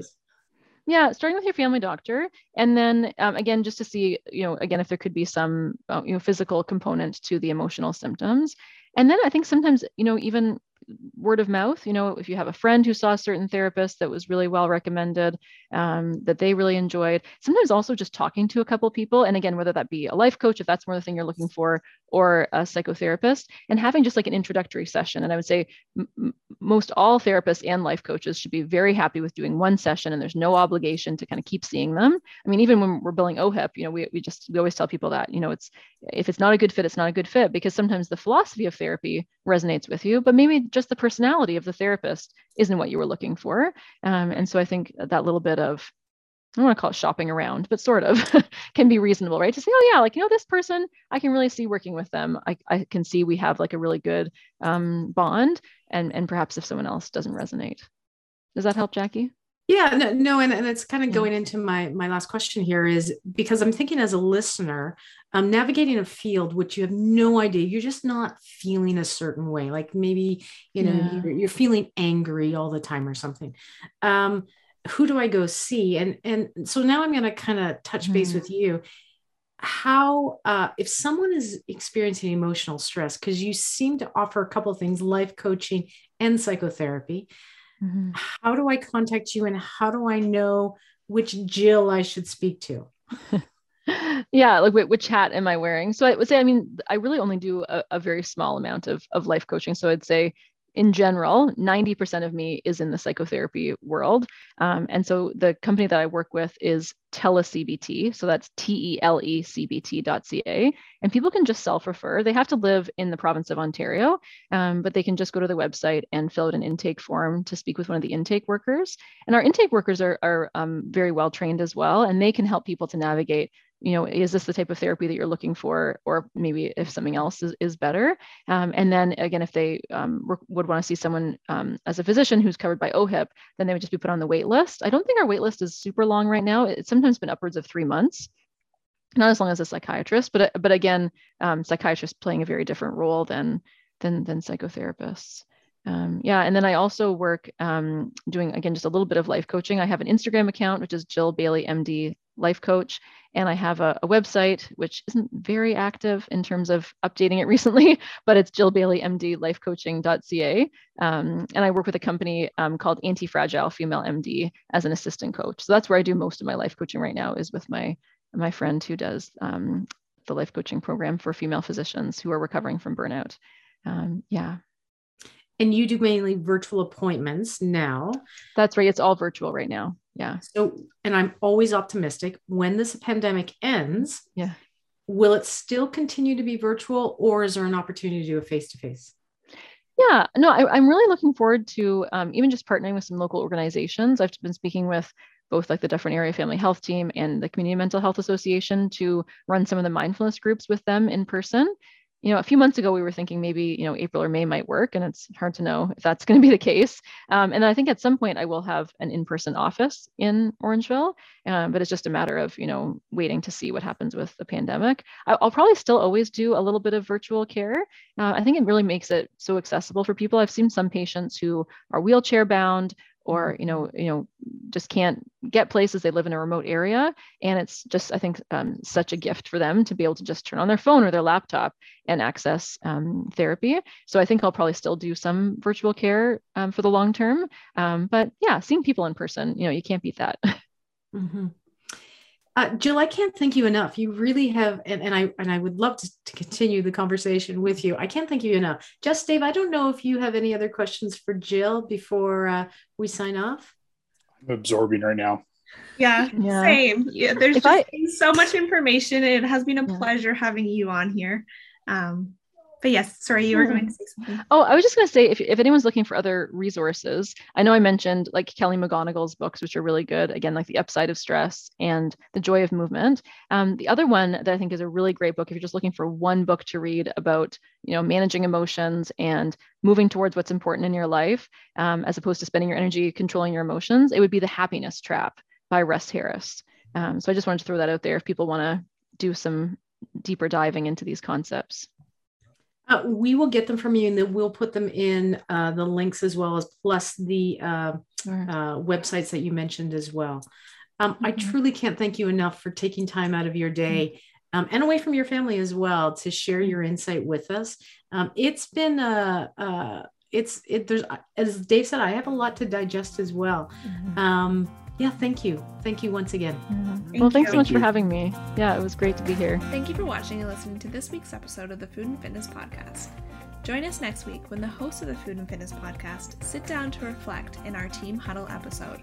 yeah starting with your family doctor and then um, again just to see you know again if there could be some uh, you know physical component to the emotional symptoms. And then i think sometimes you know even word of mouth you know if you have a friend who saw a certain therapist that was really well recommended um, that they really enjoyed sometimes also just talking to a couple people and again whether that be a life coach if that's more the thing you're looking for or a psychotherapist and having just like an introductory session. And i would say m- most all therapists and life coaches should be very happy with doing one session and there's no obligation to kind of keep seeing them. I mean even when we're billing ohip you know we, we just we always tell people that you know it's if it's not a good fit it's not a good fit because sometimes the philosophy of therapy resonates with you but maybe just the personality of the therapist isn't what you were looking for. Um, and so I think that little bit of I don't want to call it shopping around, but sort of can be reasonable, right? To say, oh yeah, like you know, this person, I can really see working with them. I, I can see we have like a really good um, bond, and and perhaps if someone else doesn't resonate, does that help, Jackie? Yeah, no, no, and, and it's kind of going into my my last question here is because I'm thinking as a listener, um, navigating a field which you have no idea, you're just not feeling a certain way, like maybe you know yeah. you're, you're, feeling angry all the time or something. Um, who do I go see? And and so now I'm going to kind of touch base mm. with you. How uh, if someone is experiencing emotional stress, because you seem to offer a couple of things, life coaching and psychotherapy Mm-hmm. How do I contact you and how do I know which Jill I should speak to? yeah, like which hat am I wearing? So I would say, I mean, I really only do a, a very small amount of, of life coaching. So I'd say in general, 90% of me is in the psychotherapy world. Um, and so the company that I work with is telecbt. So that's T E L E C B T.ca. And people can just self refer. They have to live in the province of Ontario, um, but they can just go to the website and fill out an intake form to speak with one of the intake workers. And our intake workers are, are um, very well trained as well, and they can help people to navigate you know, is this the type of therapy that you're looking for, or maybe if something else is, is better? Um, and then again, if they um, would want to see someone um, as a physician who's covered by OHIP, then they would just be put on the wait list. I don't think our wait list is super long right now. It's sometimes been upwards of three months. Not as long as a psychiatrist, but but again, um, psychiatrists playing a very different role than than than psychotherapists. Um, yeah, and then I also work um, doing again just a little bit of life coaching. I have an Instagram account which is Jill Bailey MD Life Coach, and I have a, a, website which isn't very active in terms of updating it recently, but it's jillbaileymdlifecoaching.ca. Um, and I work with a company um, called Anti Fragile Female MD as an assistant coach. So that's where I do most of my life coaching right now is with my my friend who does um, the life coaching program for female physicians who are recovering from burnout. Um, yeah. And you do mainly virtual appointments now. That's right. It's all virtual right now. Yeah. So, and I'm always optimistic when this pandemic ends. Yeah. Will it still continue to be virtual or is there an opportunity to do a face to face? Yeah, no, I, am really looking forward to um, even just partnering with some local organizations. I've been speaking with both like the Dufferin Area Family Health Team and the Community Mental Health Association to run some of the mindfulness groups with them in person you know, a few months ago, we were thinking maybe, you know, April or May might work, and it's hard to know if that's going to be the case. Um, and I think at some point I will have an in-person office in Orangeville, um, but it's just a matter of, you know, waiting to see what happens with the pandemic. I, will probably still always do a little bit of virtual care. Uh, I think it really makes it so accessible for people. I've seen some patients who are wheelchair bound or you know you know just can't get places they live in a remote area and it's just i think um, such a gift for them to be able to just turn on their phone or their laptop and access um, therapy. So i think i'll probably still do some virtual care um, for the long term. Um, but yeah seeing people in person you know you can't beat that. Mm-hmm. Uh, Jill, I can't thank you enough. You really have, and, and I and I would love to, to, continue the conversation with you. I can't thank you enough. Just Dave, I don't know if you have any other questions for Jill before uh, we sign off. I'm absorbing right now. Yeah, yeah. same. Yeah, there's just I, so much information. It has been a yeah. pleasure having you on here. Um, but yes, sorry, you were going to say something. Oh, I was just going to say if, if anyone's looking for other resources, I know I mentioned like Kelly McGonigal's books, which are really good. Again, like The Upside of Stress and The Joy of Movement. Um, the other one that I think is a really great book, if you're just looking for one book to read about, you know, managing emotions and moving towards what's important in your life, um, as opposed to spending your energy controlling your emotions, it would be The Happiness Trap by Russ Harris. Um, so I just wanted to throw that out there if people want to do some deeper diving into these concepts. Uh, we will get them from you and then we'll put them in uh, the links as well as plus the uh, uh websites that you mentioned as well. Um, mm-hmm. I truly can't thank you enough for taking time out of your day um, and away from your family as well to share your insight with us. Um, it's been a, a, it's it there's as Dave said, I have a lot to digest as well. Mm-hmm. Yeah, thank you. Thank you once again. Mm-hmm. Well, thanks you. so much for having me. Yeah, it was great to be here. Thank you for watching and listening to this week's episode of the Food and Fitness Podcast. Join us next week when the hosts of the Food and Fitness Podcast sit down to reflect in our Team Huddle episode.